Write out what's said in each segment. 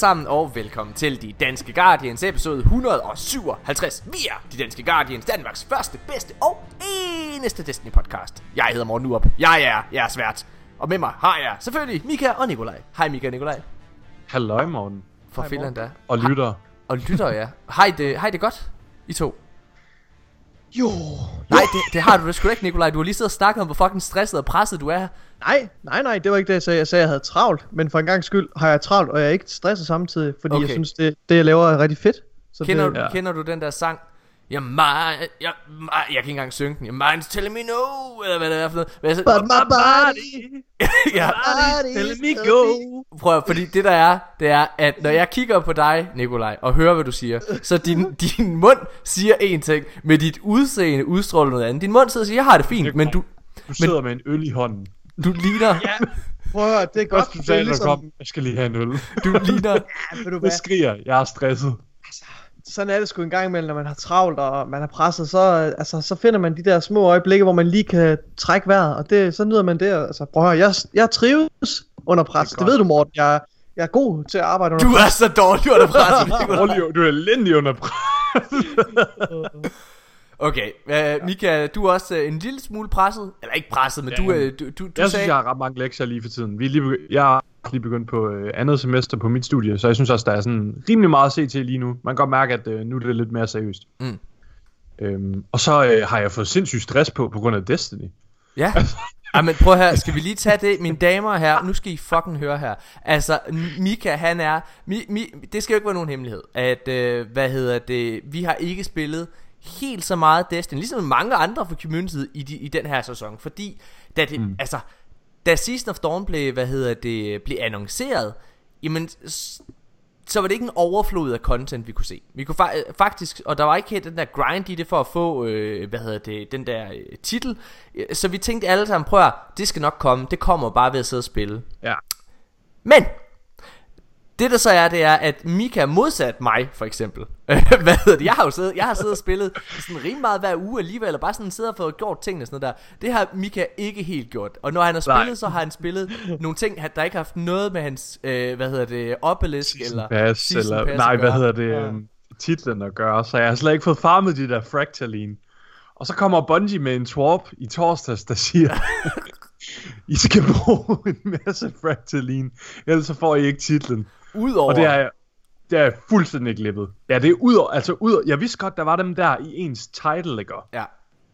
Sammen og velkommen til De Danske Guardians episode 157. Vi er De Danske Guardians, Danmarks første, bedste og eneste Destiny podcast. Jeg hedder Morten Urup. Jeg er jeres vært. Og med mig har jeg selvfølgelig Mika og Nikolaj. Hej Mika og Nikolaj. Halløj, Morten. For Finland da. Og lytter. Og lytter, ja. Hej det, hej det godt, I to. Jo. Nej, det, det har du da sgu ikke, Nikolaj. Du har lige siddet og snakket om, hvor fucking stresset og presset du er. Nej, nej, nej, det var ikke det, jeg sagde. Jeg sagde, at jeg havde travlt. Men for en gang skyld har jeg travlt, og jeg er ikke stresset samtidig. Fordi Okay. jeg synes, det, det jeg laver er rigtig fedt. Så Kender, det, du, ja. kender du den der sang? Jeg, my, jeg, my, jeg kan ikke engang synge den. Your mind's telling me no, eller hvad det er for noget. Hvad But my body, ja, body telling me go. prøv at, fordi det der er, det er, at når jeg kigger på dig, Nikolaj, og hører, hvad du siger, så din, din mund siger en ting, med dit udseende udstråler noget andet. Din mund sidder og siger, jeg har det fint, men du, Du sidder med en øl i hånden. du ligner, Ja, prøv at høre, det er godt. Først du det sagde, ligesom, kom, jeg skal lige have en øl. du ligner, ja, du hvad, Jeg skriger, jeg er stresset. Sådan er det sgu en gang imellem, når man har travlt, og man er presset, så, øh, altså, så finder man de der små øjeblikke, hvor man lige kan trække vejret, og det, så nyder man det. Altså, prøv at høre, jeg, jeg trives under pres. Det Det, ved du, Morten. Jeg, jeg er god til at arbejde under du er så dårlig under. Dårlig, du er elendig under pres. Okay, uh, Mika, du er også uh, en lille smule presset, eller ikke presset, men Ja, du, uh, jamen. du, du, du Jeg sagde, synes, jeg har ret mange lektier lige for tiden. Vi er lige begy- jeg lige begyndt på øh, andet semester på mit studie, så jeg synes også, der er sådan rimelig meget at se til lige nu. Man kan godt mærke, at øh, nu er det lidt mere seriøst. Mm. Øhm, og så øh, har jeg fået sindssygt stress på, på grund af Destiny. Ja. Ej, men prøv her, skal vi lige tage det, mine damer her, nu skal I fucking høre her. Altså, Mika, han er, mi, mi, det skal jo ikke være nogen hemmelighed, at, øh, hvad hedder det, vi har ikke spillet helt så meget Destiny, ligesom mange andre fra community i, de, i den her sæson, fordi, da det, mm. altså, da Season of Dawn blev, hvad hedder det, blev annonceret, jamen, så var det ikke en overflod af content, vi kunne se. Vi kunne fa- faktisk, og der var ikke helt den der grind i det for at få, øh, hvad hedder det, den der øh, titel. Øh, Så vi tænkte alle sammen, prøv at, det skal nok komme, det kommer bare ved at sidde og spille. Ja. Men, det der så er, det er, at Mika modsat mig, for eksempel. Hvad hedder det? Jeg har jo siddet, jeg har siddet og spillet sådan rimelig meget hver uge alligevel, eller bare sådan siddet og fået gjort tingene og sådan noget der. Det har Mika ikke helt gjort. Og når han har spillet, Nej. så har han spillet nogle ting, han- der ikke har haft noget med hans, øh, hvad hedder det, obelisk eller Pass, season eller, pass nej, hvad hedder det, Ja. ja. titlen at gøre, så jeg har slet ikke fået farmet de der fractaline. Og så kommer Bungie med en twarp i torsdags, der siger, I skal bruge en masse fractaline, ellers så får I ikke titlen. Udover, Og det er det er fuldstændig glippet. Ja, det er ud over, altså ud over, jeg vidste godt, der var dem der i ens title, ikke? Ja,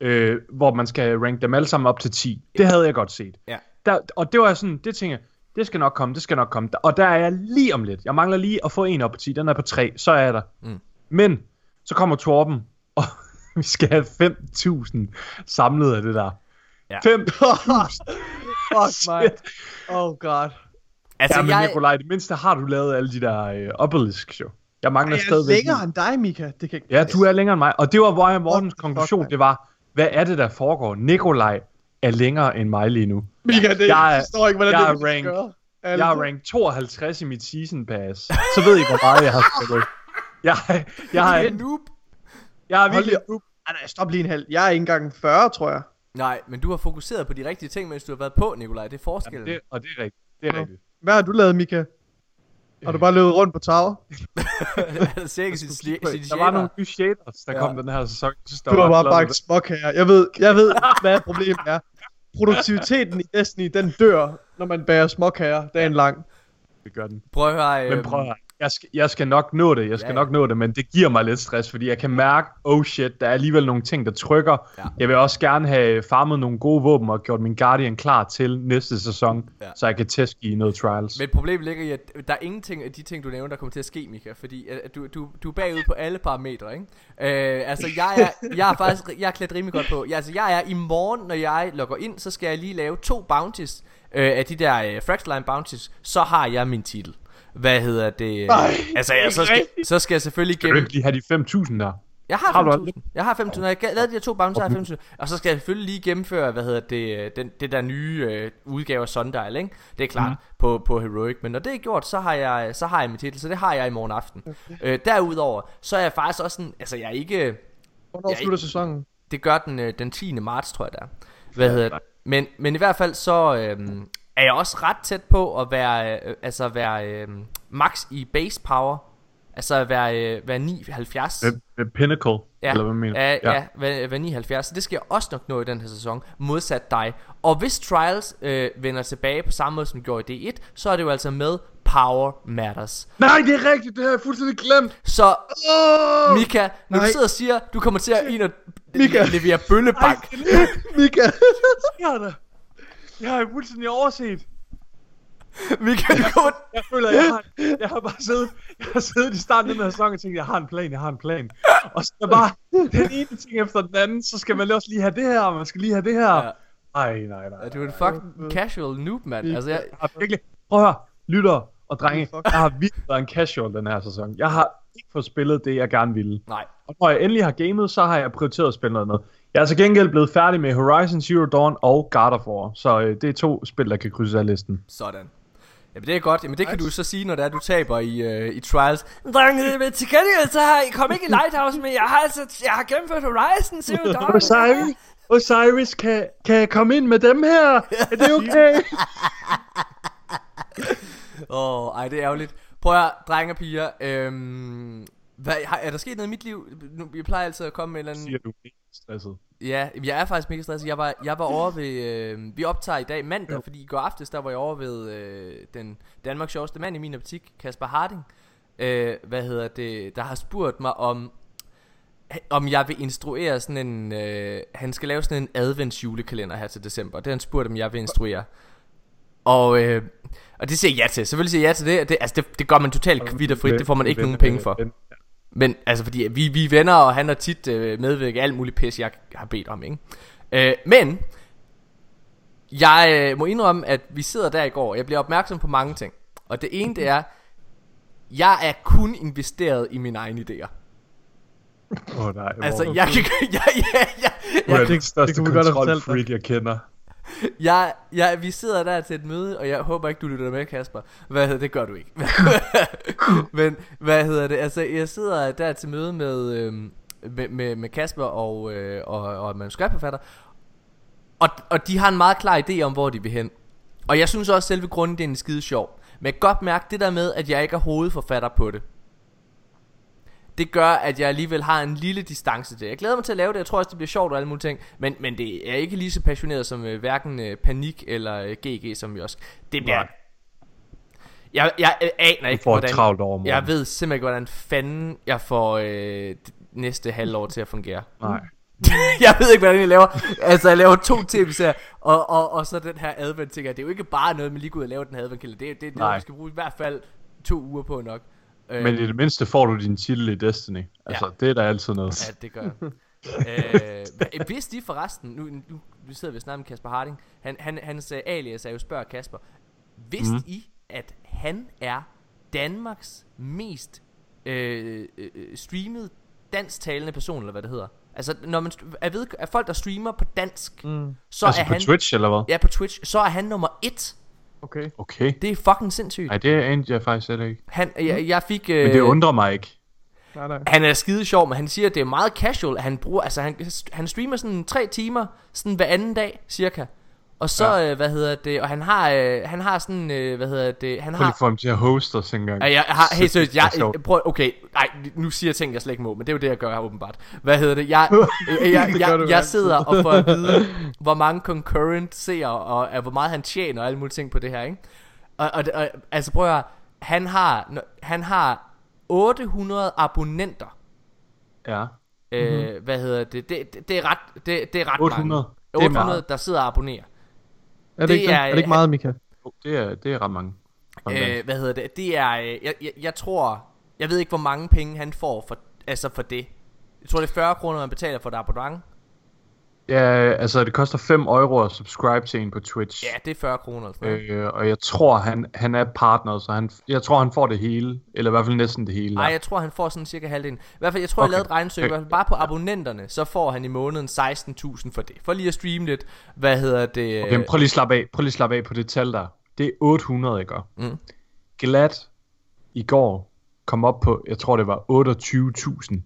Øh, hvor man skal rank dem alle sammen op til 10. Det havde jeg godt set. ja. Der, og det var sådan, det tænker jeg, det skal nok komme, det skal nok komme. Og der er jeg lige om lidt. Jeg mangler lige at få en op på 10, den er på 3, så er jeg der. Mm. Men, så kommer Torben, og vi skal have 5.000 samlet af det der. Ja. 5.000! Fuck mig. Oh god. Altså, ja, men jeg, Nikolaj, det mindste har du lavet alle de der øh, obelisks jo. Jeg mangler Jeg er stadigvæk... længere end dig, Mika. Det kan Ja, du er længere end mig. Og det var Brian Mortens Fuck, konklusion, fuck, det var, hvad er det, der foregår? Nikolaj er længere end mig lige nu. Mika, det, Jeg er- jeg forstår ikke, hvordan jeg det er rank- gøre. Jeg er rank 52 i mit season pass. Så ved I, hvor meget jeg har spillet. Jeg, jeg, jeg, jeg er er, noob. jeg er virkelig... Ej, nej, stop lige en halv. Jeg er ikke engang 40, tror jeg. Nej, men du har fokuseret på de rigtige ting, mens du har været på, Nikolaj. Det er forskellen. Det, og det er rigtigt. Det er rigtigt. Hvad har du lavet, Mika? Har du bare løbet rundt på tower? Han ser ikke sit, sli- Der var nogle nye shaders, der Ja. kom den her sæson. Synes, der Du har var bare flot. bagt småkager. Jeg ved, jeg ved, hvad problemet er. Produktiviteten i Destiny, den dør, når man bager småkager dagen lang. Det gør den. Prøv at høre, Men øhm, prøv at høre, jeg skal, jeg skal nok nå det, jeg skal Ja, ja, nok nå det, men det giver mig lidt stress, fordi jeg kan mærke, oh shit, der er alligevel nogle ting, der trykker. Ja. Jeg vil også gerne have farmet nogle gode våben og gjort min Guardian klar til næste sæson, Ja. så jeg kan teste i noget trials. Men problemet ligger i, at der er ingenting af de ting, du nævner, der kommer til at ske, Mika. Fordi at du, du, du er bagud på alle parametre, ikke? Øh, altså, jeg er, jeg er faktisk jeg er klædt rimelig godt på. Jeg, altså, jeg er i morgen, når jeg logger ind, så skal jeg lige lave to bounties øh, af de der øh, Fraxline bounties. Så har jeg min titel. Hvad hedder det? øh, Ej, altså, jeg, så, skal, så skal jeg selvfølgelig Skal du gennem... ikke lige have de 5.000 der? Jeg har Har du 5.000. Jeg har 5.000. Når jeg lavede de her to bounties, har jeg 5.000. Og så skal jeg selvfølgelig lige gennemføre, hvad hedder det, øh, den, det der nye øh, udgave af Sundial, ikke? Det er klart, mm. på, på Heroic. Men når det er gjort, så har jeg, så har jeg min titel, så det har jeg i morgen aften. Okay. Øh, derudover, så er jeg faktisk også sådan, altså jeg er ikke, Hvornår Jeg- slutter sæsonen? det gør den, øh, den 10. marts, tror jeg det er. Hvad hedder det? Men, men i hvert fald så, øhm, er jeg også ret tæt på at være, øh, altså være øh, max i base power. Altså at være, øh, være 79. Med, med Pinnacle, Ja, eller hvad mener ja, ja, være, være 79. Så det skal jeg også nok nå i den her sæson, modsat dig. Og hvis Trials øh, vender tilbage på samme måde som de gjorde i D1, så er det jo altså med Power Matters. Nej, det er rigtigt, det har jeg fuldstændig glemt. Så Oh! Mika, når nej. du sidder og siger, du kommer til at ind og Mika. levere bøllebank. Mika. sker der? Jeg har jo fuldstændig overset. Du kommer... Jeg føler, jeg har, jeg har bare siddet, jeg har siddet i starten af den her sæson og tænkt, jeg har en plan, jeg har en plan. Og så er bare den ene ting efter den anden, så skal man også lige have det her, og man skal lige have det her. Ja. Ej, nej, nej. Du er en fucking casual noob, mand. Altså, jeg, Jeg har virkelig, prøv at høre, lytter og drenge, jeg har virkelig været en casual den her sæson. Jeg har ikke fået spillet det, jeg gerne ville. nej. Og når jeg endelig har gamet, så har jeg prioriteret at spille noget andet. Jeg er til gengæld blevet færdig med Horizon Zero Dawn og God of War, så øh, det er to spil, der kan krydse af listen. Sådan. Jamen det er godt. Jamen det kan du så sige, når det er, du taber i, øh, i Trials. Drenge, men til gengæld så har I kom ikke i Lighthouse, men jeg har altså, jeg har gennemført Horizon Zero Dawn. Osiris, Osiris kan, kan jeg komme ind med dem her? Er det okay? Åh, oh, ej, det er ærgerligt. Prøv at høre, drenge og piger. Øhm, hvad, har, er der sket noget i mit liv? Nu, jeg plejer altid at komme med en eller anden... Siger du er stresset. Ja, jeg er faktisk mega stresset. Jeg var, jeg var over ved... Øh, vi optager i dag mandag, fordi i går aftes, der var jeg over ved øh, den Danmarks sjoveste mand i min optik, Kasper Harding. Øh, hvad hedder det? Der har spurgt mig om om jeg vil instruere sådan en øh, Han skal lave sådan en advents julekalender her til december Det har han spurgt om jeg vil instruere Og øh, Og det siger jeg ja til Selvfølgelig siger jeg ja til det, det Altså det, det gør man totalt kvitterfrit Det får man ikke nogen penge for men altså fordi vi, vi er venner Og han har tit øh, medvirket i alt muligt pis Jeg har bedt om ikke øh, Men Jeg øh, må indrømme at vi sidder der i går og Jeg bliver opmærksom på mange ting Og det ene det er Jeg er kun investeret i mine egne idéer Åh oh, nej. Altså jeg kan ja, ja, ja, Du er jeg, den det største kunne vi godt have kontrolfreak, jeg kender. jeg, jeg, vi sidder der til et møde Og jeg håber ikke du lytter med Kasper. Hvad hedder det gør du ikke. Men hvad hedder det? Altså jeg sidder der til møde med øhm, med, med, med Kasper og, øh, og, og manuskriptforfatter og, og de har en meget klar idé om hvor de vil hen. Og jeg synes også at selve grunden det er en skide sjov. Men jeg kan godt mærke det der med at jeg ikke er hovedforfatter på det det gør, at jeg alligevel har en lille distance til. Jeg glæder mig til at lave det, jeg tror også, det bliver sjovt og alle mulige ting. Men, men det er ikke lige så passioneret som øh, hverken øh, Panik eller øh, GG, som vi også... Det bliver... Nej. Jeg, jeg øh, aner ikke, hvordan... travlt over morgen. Jeg ved simpelthen ikke, hvordan fanden jeg får øh, næste halvår til at fungere. Nej. jeg ved ikke, hvordan jeg laver. Altså, jeg laver to tv-serier, og, og, og så den her advent ting. Det er jo ikke bare noget, man lige går ud og laver den her advent Det, det, det, det Nej. man skal bruge i hvert fald to uger på nok. Øh, Men i det mindste får du din titel i Destiny. Altså, det er da altid noget. Ja, det gør jeg. øh, vidste de forresten, nu, nu, nu sidder vi og snakker med Kasper Harding, han, han, hans uh, alias er jo spørg Kasper, vidste mm. I, at han er Danmarks mest øh, øh, streamet dansktalende person, eller hvad det hedder? Altså, når man er, ved, er folk, der streamer på dansk, mm. så altså er på han... Twitch, eller hvad? Ja, på Twitch, så er han nummer et. Okay. Okay. Det er fucking sindssygt. Nej, det anede jeg faktisk heller ikke. Han, jeg, jeg fik... Øh, Men det undrer mig ikke. Nej, nej. Han er skide sjov, men han siger, at det er meget casual, at han bruger, altså han, han streamer sådan tre timer, sådan hver anden dag, cirka. Og så, ja. øh, hvad hedder det, og han har, øh, han har sådan, øh, hvad hedder det, han Prøv har... få ham til at hoste os engang. Ja, jeg har, helt seriøst, jeg, sjovt. prøv, okay, nej, nu siger jeg ting, jeg slet ikke må, men det er jo det, jeg gør her åbenbart. Hvad hedder det, jeg, jeg, jeg, Det jeg, jeg altid. sidder og får at vide, hvor mange concurrent ser, og, og hvor meget han tjener, og alle mulige ting på det her, ikke? Og, og, og altså prøv at høre, han har, han har 800 abonnenter, Ja. Øh, hvad hedder det? Det, det, det er ret, det, det er ret 800. mange. Det er 800, meget. der sidder og abonnerer. Er det, Det ikke, er- er, er det ikke meget, Mika? Det er, det er ret mange. Øh, hvad hedder det? Det er, øh, jeg, jeg, jeg tror, jeg ved ikke, hvor mange penge han får for, altså for det. Jeg tror, det er 40 kroner, man betaler for et abonnement. Ja, altså det koster 5 euro at subscribe til en på Twitch. Ja, det er 40 kroner. Noget. Øh, og jeg tror, han, han er partner, så han, jeg tror, han får det hele. Eller i hvert fald næsten det hele. Nej, jeg tror, han får sådan cirka halvdelen. I hvert fald, jeg tror, okay. jeg Okay. lavede et regnestykke. Fald bare på abonnenterne, så får han i måneden 16.000 for det. For lige at streame lidt, hvad hedder det? Okay, prøv lige at slappe af. Prøv lige at slappe af på det tal der. Det er 800, ikke? Mm. Glat i går kom op på, jeg tror det var 28.000.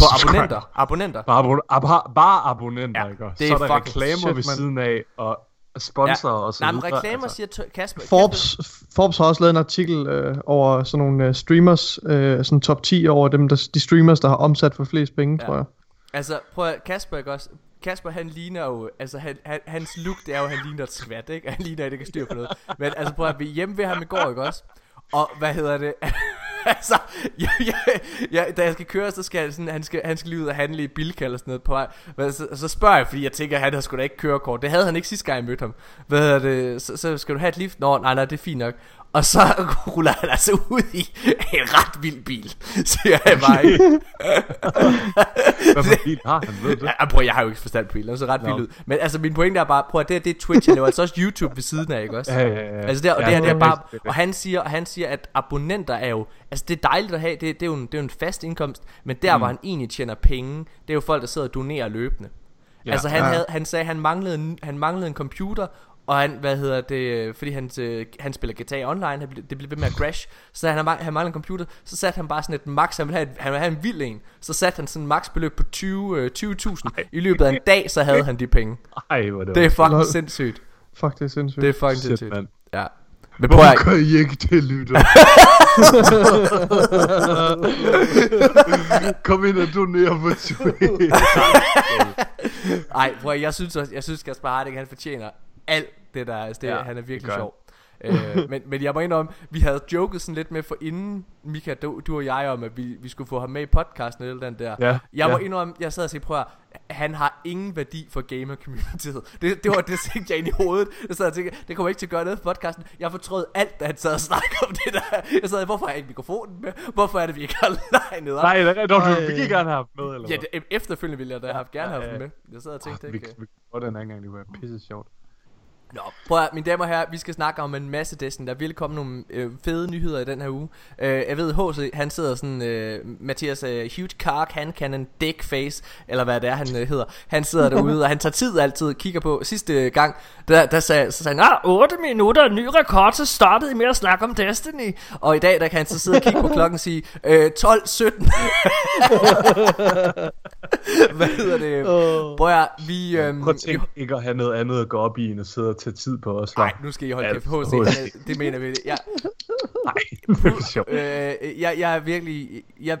Ja. På abonnenter. Abonnenter. Bare, abon- ab- bare abonnenter, Ja, ikke? det så er er der reklamer shit, ved mand. siden af, og sponsor og så Nej, men reklamer siger t- Kasper. Forbes, Forbes har også lavet en artikel øh, over sådan nogle øh, streamers, øh, sådan top 10 over dem, der, de streamers, der har omsat for flest penge, Ja. ja. tror jeg. Altså, prøv at, Kasper, ikke også? Kasper, han ligner jo, altså han, han, hans look, det er jo, han ligner et skvat, ikke? Han ligner, at det kan styr på noget. Men altså, prøv at vi hjemme ved ham i går, ikke også? Og hvad hedder det? altså, ja, ja, ja, da jeg skal køre, så skal han, sådan, han, skal, han skal lige ud og handle i Bilka eller sådan noget på vej. Men så, så spørger jeg, fordi jeg tænker, at han har sgu da ikke kørekort. Det havde han ikke sidste gang, jeg mødte ham. Hvad hedder det? Så, så skal du have et lift? Nå, nej, nej, det er fint nok. Og så ruller han altså ud i en ret vild bil, siger jeg bare ikke. Hvad for bil har han, ved du det? Ja, prøv, jeg har jo ikke forstand på biler, så ret Nå. vildt ud. Men altså, min pointe er bare, prøv at det, her, det er Twitch, jeg laver altså også YouTube ved siden af, ikke også? Ja, ja, ja. Altså det, og ja, det her, det er bare, og han siger, og han siger, at abonnenter er jo, altså det er dejligt at have, det, det, er, jo en, det er jo en fast indkomst, men der, mm. hvor han egentlig tjener penge, det er jo folk, der sidder og donerer løbende. Ja, altså han, Ja. havde, han sagde, han manglede, en, han manglede en computer, og han, hvad hedder det, fordi han, øh, han spiller GTA Online, han, det blev ved med at crash, så han, han manglede en computer, så satte han bare sådan et max, han ville have, et, han ville have en vild en, så satte han sådan en max beløb på 20, øh, 20.000, i løbet af en dag, så havde han de penge. Ej, hvor det Det er fucking Lol. sindssygt. Fuck, det er sindssygt. Det er fucking Shit, sindssygt. mand. Ja. Men prøv at, gør I ikke det, lytter? Kom ind og donere på Twitch. Ej, prøv at, jeg synes også, jeg synes Kasper Harding, han fortjener alt det der, altså det, ja, han er det virkelig sjov. øh, men, men jeg må indrømme, vi havde joket sådan lidt med for inden, Mika, du, du og jeg, om at vi, vi skulle få ham med i podcasten eller den der. Ja, Jeg må ja. indrømme, jeg sad og sagde, prøv at, han har ingen værdi for gamer communityet. Det, det var det, tænkte jeg ind i hovedet. Jeg sad og tænkte, det kommer ikke til at gøre noget for podcasten. Jeg fortrød alt, da han sad og snakkede om det der. Jeg sad, hvorfor har jeg ikke mikrofonen med? Hvorfor er det, vi ikke har legnet op? Nej, det er, du Ej. vil ikke gerne have haft med, eller Ja, hvad? det, efterfølgende ville jeg da have gerne have Ja, haft ja. den med. Jeg sad og tænkte, Ah, ikke? vi, vi den anden gang, det var pisse sjovt. Nå, prøv at, mine damer og herrer, vi skal snakke om en masse Destiny. Der vil komme nogle øh, fede nyheder i den her uge. Øh, jeg ved, HC, han sidder sådan, øh, Mathias øh, Huge Cark, han kan en dick face, eller hvad det er, han øh, hedder. Han sidder derude, og han tager tid altid kigger på. Sidste gang, der, der sagde, så sagde han, ah, 8 minutter, ny rekord, så startede I med at snakke om Destiny. Og i dag, der kan han så sidde og kigge på klokken og sige, øh, 12.17. hvad hedder det? Åh. Prøv at, vi... Øh, Prøv at tænke ikke at have noget andet at gå op i, end at sidde og tage tid på os. Nej, nu skal I holde kæft. HC, er- det mener vi. Jeg, Nej, det er sjovt. øh, jeg, jeg er virkelig... Jeg,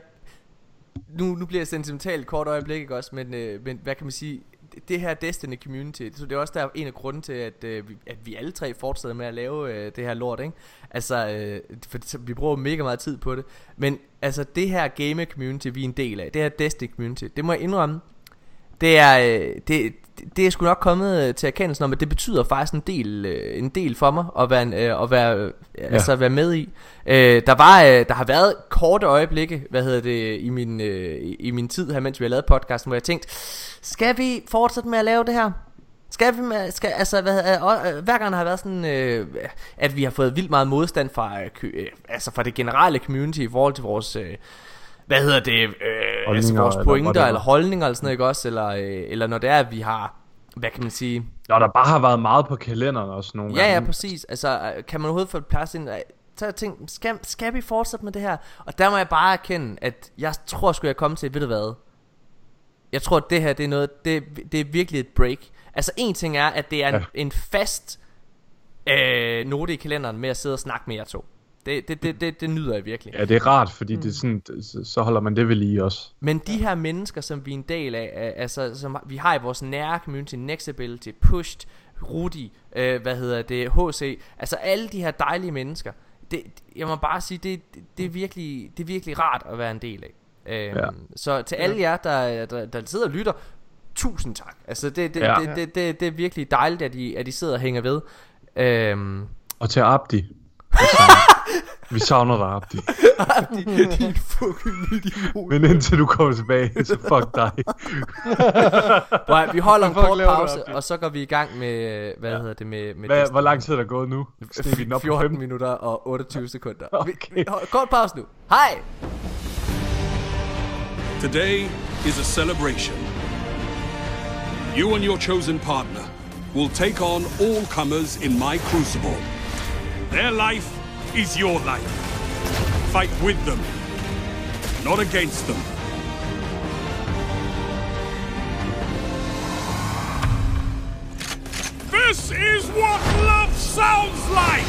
nu, nu bliver jeg sentimental et kort øjeblik, ikke også? Men, øh, men hvad kan man sige? Det her Destiny Community, så det er også der en af grunden til, at, øh, vi, at vi alle tre fortsætter med at lave øh, det her lort, ikke? Altså, øh, for vi bruger mega meget tid på det. Men altså, det her game community, vi er en del af, det her Destiny Community, det må jeg indrømme, det er, øh, det, det er sgu nok kommet øh, til erkendelsen om, at det betyder faktisk en del, øh, en del for mig at være, en, øh, at være, øh, altså at være med i. Øh, der var, der har været korte øjeblikke, hvad hedder det, i min, i- min tid her, mens vi har lavet podcasten, hvor jeg tænkte, skal vi fortsætte med at lave det her? Skal vi med, skal, altså, hvad, øh, hver gang har været sådan, øh, at vi har fået vildt meget modstand fra, øh, altså fra det generelle community i forhold til vores, øh, hvad hedder det, øh, altså vores eller pointer whatever. eller holdninger eller sådan noget, ikke også? Eller, øh, eller når det er, at vi har, hvad kan man sige, Når der bare har været meget på kalenderen også nogle Ja, ja, gange. præcis. Altså, øh, kan man overhovedet få plads ind? Øh, Så jeg tænkt, skal, skal vi fortsætte med det her? Og der må jeg bare erkende, at jeg tror sgu, jeg kommer til, ved du hvad? Jeg tror, at det her, det er noget, det, det er virkelig et break. Altså, en ting er, at det er en, Ja. en fast øh, note i kalenderen med at sidde og snakke med jer to. Det, det, det, det, det nyder jeg virkelig. Ja, det er rart, fordi mm. det er sådan, så- så holder man det ved lige også. Men de her mennesker, som vi er en del af, altså som vi har i vores nære community, Nextability, Pushed, Rudi, øh, hvad hedder det, HC, altså alle de her dejlige mennesker, det, jeg må bare sige, det, det, det, er, virkelig, det er virkelig rart at være en del af. Øhm, Ja. Så til alle jer, der, der, der sidder og lytter, tusind tak. Altså det, det, Ja. det, det, det, det er virkelig dejligt, at I, at I sidder og hænger ved. Øhm, Og til Abdi. Vi savner- dig, Abdi. din, din fucking idiot. Men indtil du kommer tilbage, så fuck dig. At- vi holder en kort pause, Abdi? og så går vi i gang med, hvad hedder det, med, med Hvad, hvor lang tid er der gået nu? Vi den op på 14 fem? minutter og 28 sekunder. Okay. Vi, kort pause nu. Hej! Today is a celebration. You and your chosen partner will take on all comers in my crucible. Their life is your life. Fight with them, not against them. This is what love sounds like!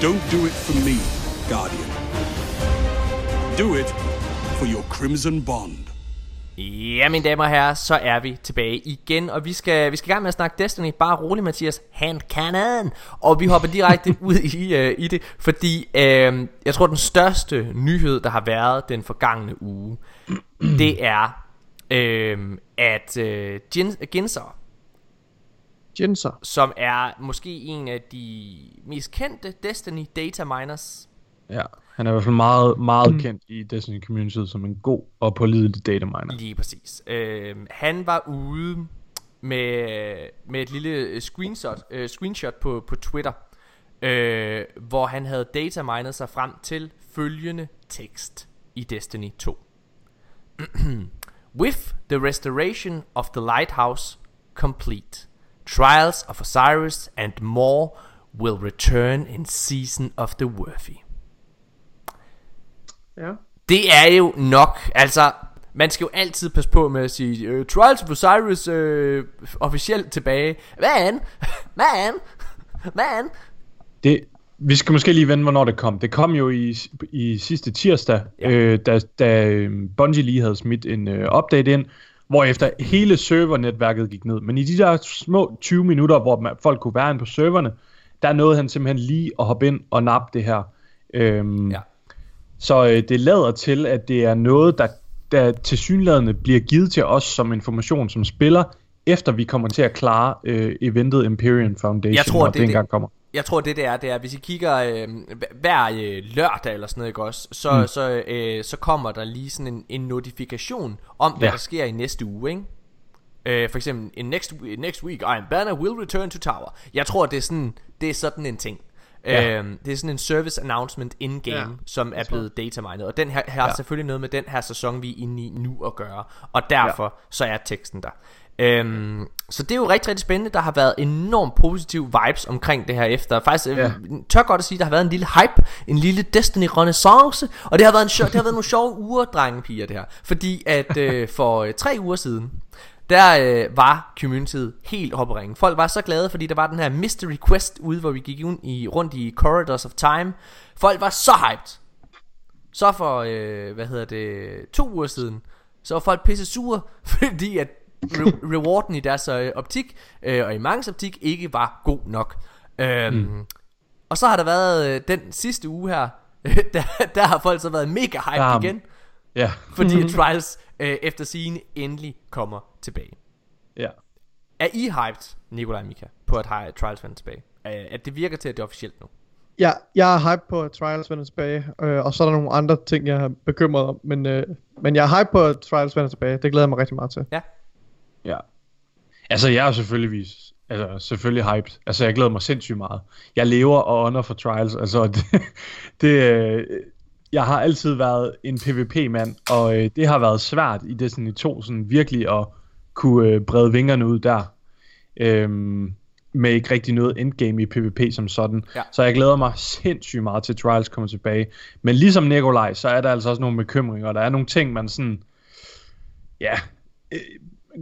Don't do it for me, Guardian. Do it for your Crimson Bond. Ja, mine damer og herrer, så er vi tilbage igen, og vi skal, vi skal i gang med at snakke Destiny. Bare rolig, Mathias. Hand cannon! Og vi hopper direkte ud i, uh, i det, fordi uh, jeg tror, den største nyhed, der har været den forgangne uge, det er, uh, at uh, Gin- Ginser, Jinser. som er måske en af de mest kendte Destiny data miners, Ja, han er i hvert fald meget, meget mm. kendt i Destiny Community som en god og pålidelig data miner. Lige præcis. Øh, han var ude med, med et lille screenshot, øh, screenshot på, på Twitter, øh, hvor han havde data minet sig frem til følgende tekst i Destiny 2. With the restoration of the lighthouse complete, trials of Osiris and more will return in season of the worthy. Ja. Det er jo nok, altså man skal jo altid passe på med at sige uh, Trials of Osiris uh, officielt tilbage. Man, man, man. Det, vi skal måske lige vende, hvornår det kom. Det kom jo i, i sidste tirsdag, Ja. øh, da, da øhm, Bungie lige havde smidt en øh, update ind, hvorefter hele servernetværket gik ned. Men i de der små 20 minutter, hvor man, folk kunne være inde på serverne, der nåede han simpelthen lige at hoppe ind og nappe det her. Øhm, Ja. Så øh, det lader til, at det er noget, der, der tilsyneladende bliver givet til os som information som spiller, efter vi kommer til at klare øh, eventet Empyrean Foundation, Jeg tror, når det det, engang det. kommer. Jeg tror det det er, det er, hvis I kigger øh, hver øh, lørdag eller sådan noget, ikke også, så, mm. så, øh, så kommer der lige sådan en, en notifikation om, hvad Ja. der sker i næste uge, ikke? Øh, for eksempel, in next, next week, Iron Banner will return to tower. Jeg tror, det er sådan, det er sådan en ting. Ja. Øhm, det er sådan en service announcement in-game, ja, som er blevet datamined. Og den her har ja. Ja. selvfølgelig noget med den her sæson, vi er inde i nu at gøre. Og derfor ja. så er teksten der. Øhm, så det er jo rigtig, rigtig spændende. Der har været enormt positive vibes omkring det her efter. Faktisk ja. Ja. tør godt at sige, der har været en lille hype, en lille Destiny renaissance. Og det har været, en sjov, det har været nogle sjove uger, drengepiger, det her. Fordi at øh, for øh, tre uger siden, der øh, var communityet helt oppe ringe. Folk var så glade, fordi der var den her mystery quest ude, hvor vi gik i, rundt i Corridors of Time. Folk var så hyped. Så for, øh, hvad hedder det, to uger siden, så var folk pisse sure, fordi at re- rewarden i deres øh, optik, øh, og i mange optik, ikke var god nok. Øhm, mm. Og så har der været øh, den sidste uge her, der, der har folk så været mega hyped Bam. igen, Ja, fordi Trials øh, efter sigende endelig kommer tilbage. ja. Er I hyped, Nikolaj og Mika, på at have Trials vender tilbage? Øh, at det virker til, at det er officielt nu? Ja, jeg er hype på, at Trials vender tilbage, øh, og så er der nogle andre ting, jeg er bekymret om, men, øh, men jeg er hype på, at Trials vender tilbage. Det glæder jeg mig rigtig meget til. Ja. Ja. Altså, jeg er selvfølgelig, altså, selvfølgelig hyped. Altså, jeg glæder mig sindssygt meget. Jeg lever og ånder for Trials. Altså, det, det, øh, jeg har altid været en PvP-mand, og øh, det har været svært i Destiny 2, sådan virkelig at kunne øh, brede vingerne ud der. Øhm, med ikke rigtig noget endgame i PvP som sådan. Ja. Så jeg glæder mig sindssygt meget til Trials kommer tilbage. Men ligesom Nikolaj, så er der altså også nogle bekymringer. Der er nogle ting, man sådan... Ja, øh,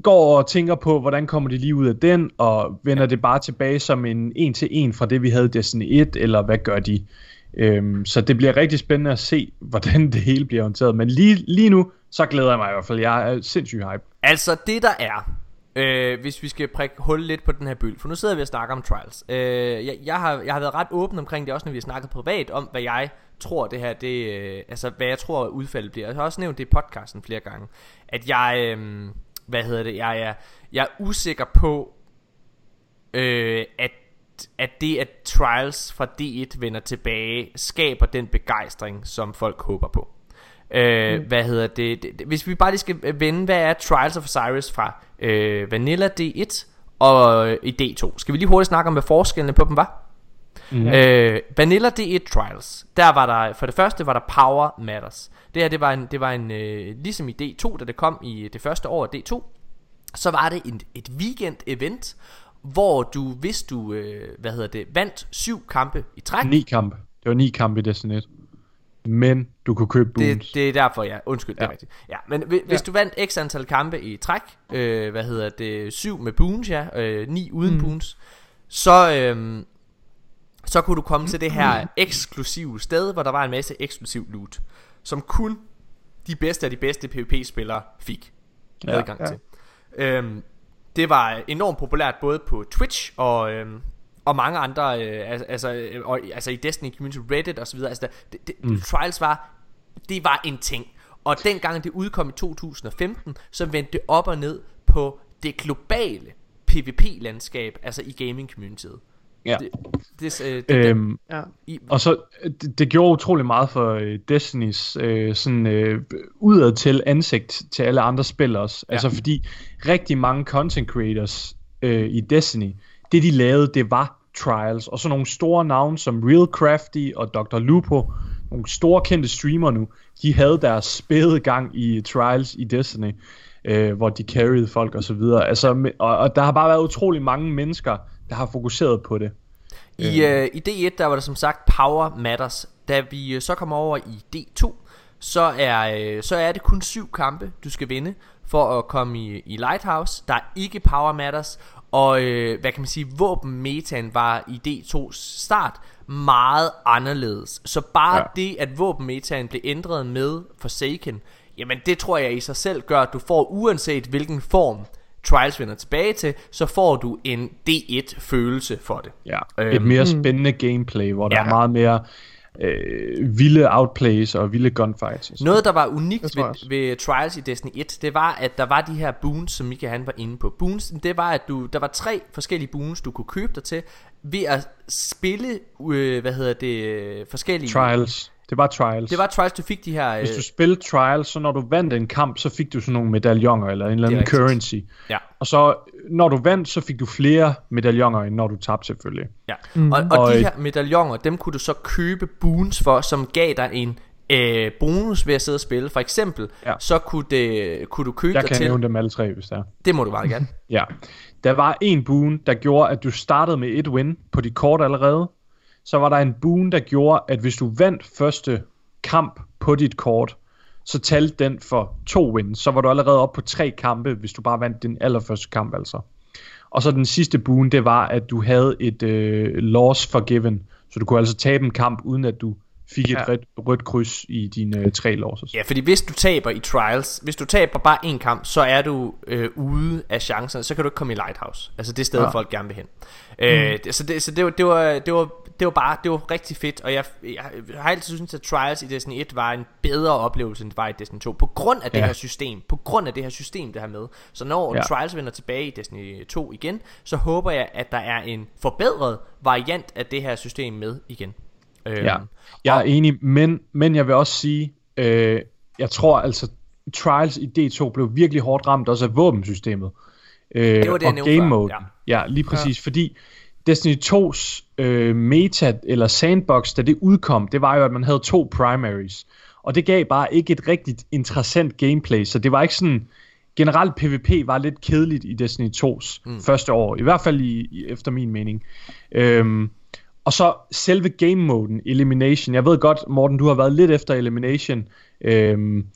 går og tænker på, hvordan kommer de lige ud af den, og vender det bare tilbage som en en til en fra det, vi havde i Destiny 1, eller hvad gør de? Øhm, så det bliver rigtig spændende at se, hvordan det hele bliver håndteret. Men lige, lige nu, så glæder jeg mig i hvert fald. Jeg er sindssygt hype. Altså det der er øh, Hvis vi skal prikke hul lidt på den her byld For nu sidder vi og snakker om trials øh, jeg, jeg, har, jeg har været ret åben omkring det Også når vi har snakket privat om Hvad jeg tror det her det, øh, Altså hvad jeg tror udfaldet bliver Jeg har også nævnt det i podcasten flere gange At jeg øh, Hvad hedder det Jeg er, jeg er usikker på øh, At at det at Trials fra D1 vender tilbage Skaber den begejstring Som folk håber på. Øh, mm. Hvad hedder det, Hvis vi bare lige skal vende Hvad er Trials of Osiris fra øh, Vanilla D1 Og øh, i D2 Skal vi lige hurtigt snakke om hvad forskellene på dem var? Mm. øh, Vanilla D1 Trials Der var der For det første var der Power Matters. Det her det var en, det var en øh, Ligesom i D2 Da det kom i det første år af D2 Så var det en, et weekend event hvor du, hvis du, øh, hvad hedder det, vandt syv kampe i træk. Ni kampe. Det var ni kampe i Destiny 1. Men du kunne købe boons. Det, det er derfor, ja. Undskyld, det er rigtigt. Ja, men hvis, hvis du vandt x antal kampe i træk, øh, hvad hedder det, syv med boons, ja, øh, ni uden mm. boons, så, øh, så kunne du komme til det her eksklusive sted, hvor der var en masse eksklusiv loot, som kun de bedste af de bedste PvP-spillere fik Ja, adgang ja. til. Øhm, det var enormt populært både på Twitch og, øhm, og mange andre, øh, al- altså, øh, og, altså i Destiny Community, Reddit og så videre. Altså, det, det, mm. Trials var, det var en ting. Og dengang det udkom i 2015, så vendte det op og ned på det globale PvP-landskab, altså i gaming-communityet. Ja. Det, det, øh, det, Øhm, Ja. Og så, det, det gjorde utrolig meget for øh, Destinys øh, sådan øh, udad til ansigt til alle andre spillere også. Ja. Altså fordi rigtig mange content creators øh, i Destiny, det de lavede, det var trials. Og så nogle store navne som Real Crafty og Dr. Lupo, nogle store kendte streamer nu, de havde deres spæde gang i trials i Destiny, øh, hvor de carried folk og så videre. Altså, og, og der har bare været utrolig mange mennesker, der har fokuseret på det. I, øh, I D1 der var der som sagt Power Matters Da vi øh, så kommer over i D2 så er, øh, så er det kun syv kampe du skal vinde For at komme i, i Lighthouse Der er ikke Power Matters Og øh, hvad kan man sige Våbenmetaen var i D2's start Meget anderledes Så bare ja. det at våbenmetaen blev ændret med Forsaken Jamen det tror jeg i sig selv gør At du får uanset hvilken form Trials vender tilbage til Så får du en D1 følelse for det Ja, Øhm, et mere spændende gameplay, hvor der ja. er meget mere øh, vilde outplays og vilde gunfights. Og. Noget, der var unikt ved, ved Trials i Destiny 1, det var, at der var de her boons, som Mika han var inde på. Boons, det var, at du, der var tre forskellige boons, du kunne købe dig til, ved at spille, øh, hvad hedder det, øh, forskellige... Trials. Det var trials. Det var Trials, du fik de her... Øh, Hvis du spillede trials, så når du vandt en kamp, så fik du sådan nogle medaljoner eller en eller er anden currency. ja, Og så når du vandt, så fik du flere medaljoner, end når du tabte selvfølgelig. ja. Mm. Og, og, Og, de øh, her medaljoner, dem kunne du så købe boons for, som gav dig en øh, bonus ved at sidde og spille. For eksempel, Ja. så kunne, det, kunne du købe Jeg dig kan til... nævne dem alle tre, hvis det er. Det må du bare gerne. Ja. Der var en boon, der gjorde, at du startede med et win på dit kort allerede. Så var der en boon, der gjorde, at hvis du vandt første kamp på dit kort, så talte den for to wins. Så var du allerede oppe på tre kampe, hvis du bare vandt din allerførste kamp altså. Og så den sidste boon, det var, at du havde et øh, loss forgiven. Så du kunne altså tabe en kamp, uden at du fik et Ja. rødt, rødt kryds i dine øh, tre losses. Ja, fordi hvis du taber i trials, hvis du taber bare en kamp, så er du øh, ude af chancen, så kan du ikke komme i Lighthouse. Altså det sted, Ja. folk gerne vil hen. Øh, det, så det, så det, det, var, det, var, det var bare, det var rigtig fedt, og jeg, jeg har altid syntes, at Trials i Destiny 1 var en bedre oplevelse, end det var i Destiny 2, på grund af det Ja. her system, på grund af det her system, det her med. Så når Ja. Trials vender tilbage i Destiny 2 igen, så håber jeg, at der er en forbedret variant af det her system med igen. Øh, Ja, jeg er enig, men, men jeg vil også sige, øh, jeg tror altså, Trials i D2 blev virkelig hårdt ramt også af våbensystemet. Øh, Det var det, jeg og nævnte game mode. Ja. ja, lige præcis, ja. fordi Destiny 2's øh, meta, eller sandbox, da det udkom, det var jo, at man havde to primaries. Og det gav bare ikke et rigtigt interessant gameplay, så det var ikke sådan... Generelt PvP var lidt kedeligt i Destiny 2's mm. første år, i hvert fald i, i, efter min mening. Øhm, og så selve game-moden, Elimination. Jeg ved godt, Morten, du har været lidt efter Elimination. Øhm,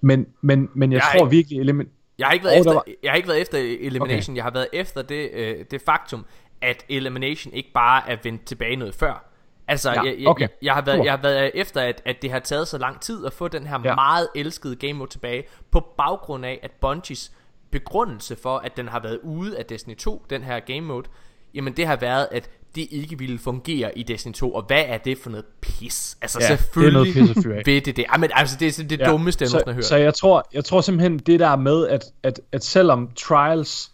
men, men, men jeg, Jeg tror ikke- virkelig... Elimin- Jeg har ikke været, Og efter, var- jeg har ikke været efter Elimination, okay. jeg har været efter det, øh, det faktum, at Elimination ikke bare er vendt tilbage noget før. Altså, Ja, jeg, jeg, okay. jeg, jeg, har været, jeg har været efter, at, at det har taget så lang tid at få den her Ja. meget elskede game mode tilbage, på baggrund af, at Bungies begrundelse for, at den har været ude af Destiny 2, den her game mode, jamen det har været, at det ikke ville fungere i Destiny 2, og hvad er det for noget pis? Altså Ja, det er selvfølgelig noget pis ved det det. Jamen, altså, det er det ja, dummeste, jeg nogensinde har hørt. Så jeg tror, jeg tror simpelthen, det der med, at, at, at selvom Trials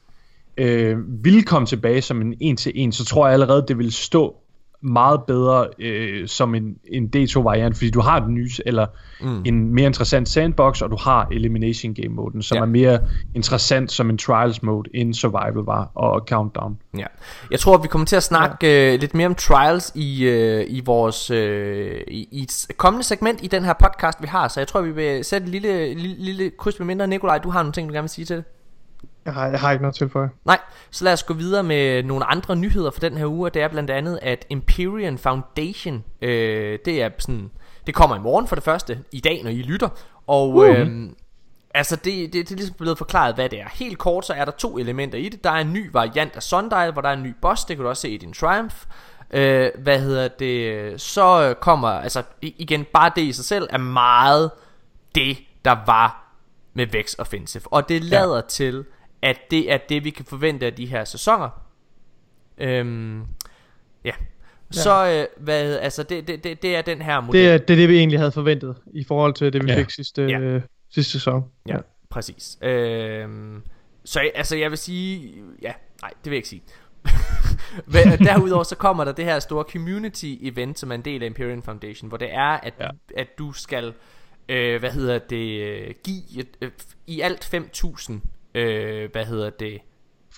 øh, ville komme tilbage som en en-til-en, så tror jeg allerede, det vil stå meget bedre øh, som en, en D2-variant, fordi du har den nye, eller mm. en mere interessant sandbox, og du har Elimination Game moden, som Ja. er mere interessant som en Trials mode, end Survival var, og Countdown. Ja. Jeg tror, vi kommer til at snakke ja. øh, lidt mere om trials i, øh, i vores øh, i, i et kommende segment i den her podcast, vi har. Så jeg tror, vi vil sætte et lille, lille, lille kryds med mindre. Nikolaj, du har nogle ting, du gerne vil sige til det? Jeg har, jeg har ikke noget til for Nej, så lad os gå videre med nogle andre nyheder for den her uge. og Det er blandt andet, at Empyrean Foundation, øh, det er sådan, det kommer i morgen for det første, i dag når I lytter. Og uh. øh, altså det, det, det er ligesom blevet forklaret, hvad det er. Helt kort, så er der to elementer i det. Der er en ny variant af Sundial, hvor der er en ny boss, det kan du også se i din Triumph. Øh, hvad hedder det? Så kommer, altså igen, bare det i sig selv er meget det, der var med Vex Offensive. Og det lader ja. til, at det er det, vi kan forvente af de her sæsoner. Øhm, ja. Så, øh, hvad, altså, det, det, det, det er den her model. Det er, det er det, vi egentlig havde forventet, i forhold til det, vi ja. fik sidste, ja. øh, sidste sæson. Ja, ja. præcis. Øhm, så altså, jeg vil sige, ja, nej, det vil jeg ikke sige. Derudover så kommer der det her store community event Som er en del af Imperial Foundation Hvor det er at, ja. at du skal øh, Hvad hedder det Give øh, i alt 5.000 øh, Hvad hedder det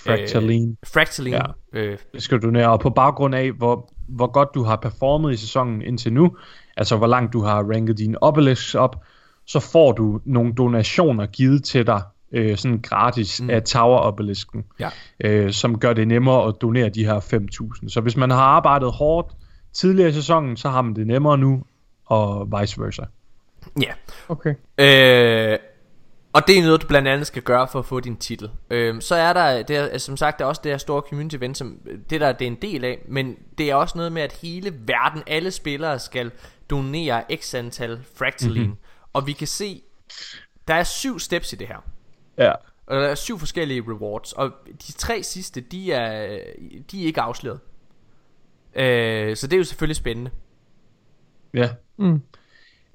Fractaline. Øh, Fractaline. Ja. Øh. Det skal du nære. Og på baggrund af, hvor, hvor godt du har performet i sæsonen indtil nu, altså hvor langt du har ranket dine obelisks op, så får du nogle donationer givet til dig øh, sådan gratis mm. af Tower Obelisken, ja. øh, som gør det nemmere at donere de her 5.000. Så hvis man har arbejdet hårdt tidligere i sæsonen, så har man det nemmere nu, og vice versa. Ja. Okay. Øh, og det er noget, du blandt andet skal gøre for at få din titel. Øh, så er der, det er, som sagt, der er også det her store community event, som det der det er en del af, men det er også noget med, at hele verden, alle spillere skal donere x antal fractaline. Mm-hmm. Og vi kan se, der er syv steps i det her. Ja. Og der er syv forskellige rewards, og de tre sidste, de er, de er ikke afsløret. Øh, så det er jo selvfølgelig spændende. Ja. Mm.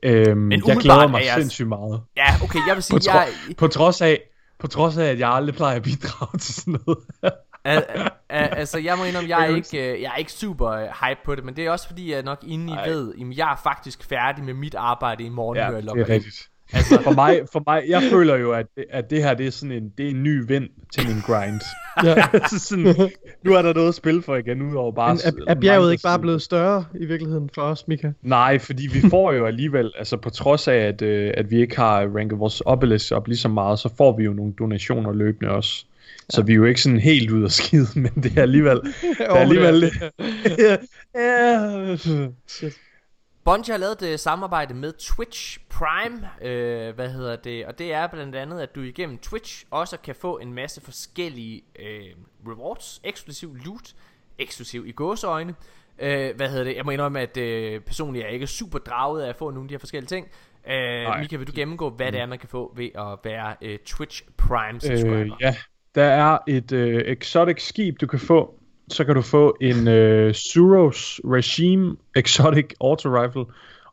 Øhm, Men jeg glæder mig jeg... sindssygt meget. Ja, okay, jeg vil sige, på, tro- jeg... på trods af, på trods af, at jeg aldrig plejer at bidrage til sådan noget. al- al- altså, jeg må indrømme, jeg er ikke, jeg er ikke super øh, hype på det, men det er også fordi, jeg nok inde i ved, at jeg er faktisk færdig med mit arbejde i morgen, ja, det er rigtigt. Altså, for mig, for mig, jeg føler jo, at, at det her, det er sådan en, det er en ny vind til min grind. ja. altså sådan, nu er der noget at spille for igen, udover bare... Men er, er bjerget ikke bare blevet større i virkeligheden for os, Mika? Nej, fordi vi får jo alligevel, altså på trods af, at, uh, at vi ikke har ranket vores obelisk op lige så meget, så får vi jo nogle donationer løbende også. Så vi er jo ikke sådan helt ud af skide, men det er alligevel... det er alligevel... ja, ja. Shit. Bungie har lavet et samarbejde med Twitch Prime, øh, hvad hedder det, og det er blandt andet, at du igennem Twitch også kan få en masse forskellige øh, rewards, eksklusiv loot, eksklusiv i gåseøjne, øh, hvad hedder det, jeg må indrømme, at øh, personligt er jeg ikke super draget af at få nogle af de her forskellige ting, øh, Mika, vil du gennemgå, hvad det er, man kan få ved at være øh, Twitch Prime subscriber? Øh, ja, der er et øh, exotic skib, du kan få, så kan du få en øh, Suros Regime Exotic Auto Rifle,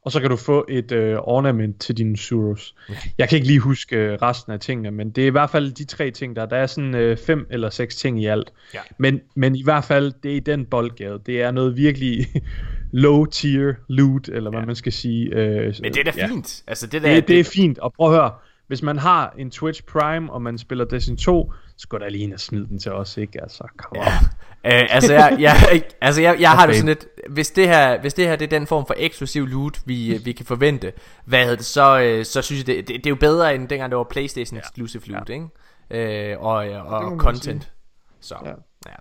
og så kan du få et øh, ornament til dine Suros. Jeg kan ikke lige huske øh, resten af tingene, men det er i hvert fald de tre ting der. Der er sådan øh, fem eller seks ting i alt. Ja. Men, men i hvert fald, det er i den boldgade. Det er noget virkelig low tier loot, eller hvad ja. man skal sige. Øh, men det er da ja. fint. Altså, det, der, det, det, det er fint, og prøv at høre. Hvis man har en Twitch Prime, og man spiller Destiny 2, går der lige ind og smid den til os, ikke? Altså, come ja. Uh, altså, jeg, jeg, altså jeg, jeg har det sådan lidt hvis det her hvis det her det er den form for eksklusiv loot vi vi kan forvente, hvad hedder det så uh, så synes jeg det, det, det er jo bedre end dengang det var PlayStation ja. exclusive loot, ja. ikke? Uh, og og, og content. Så. Ja. ja.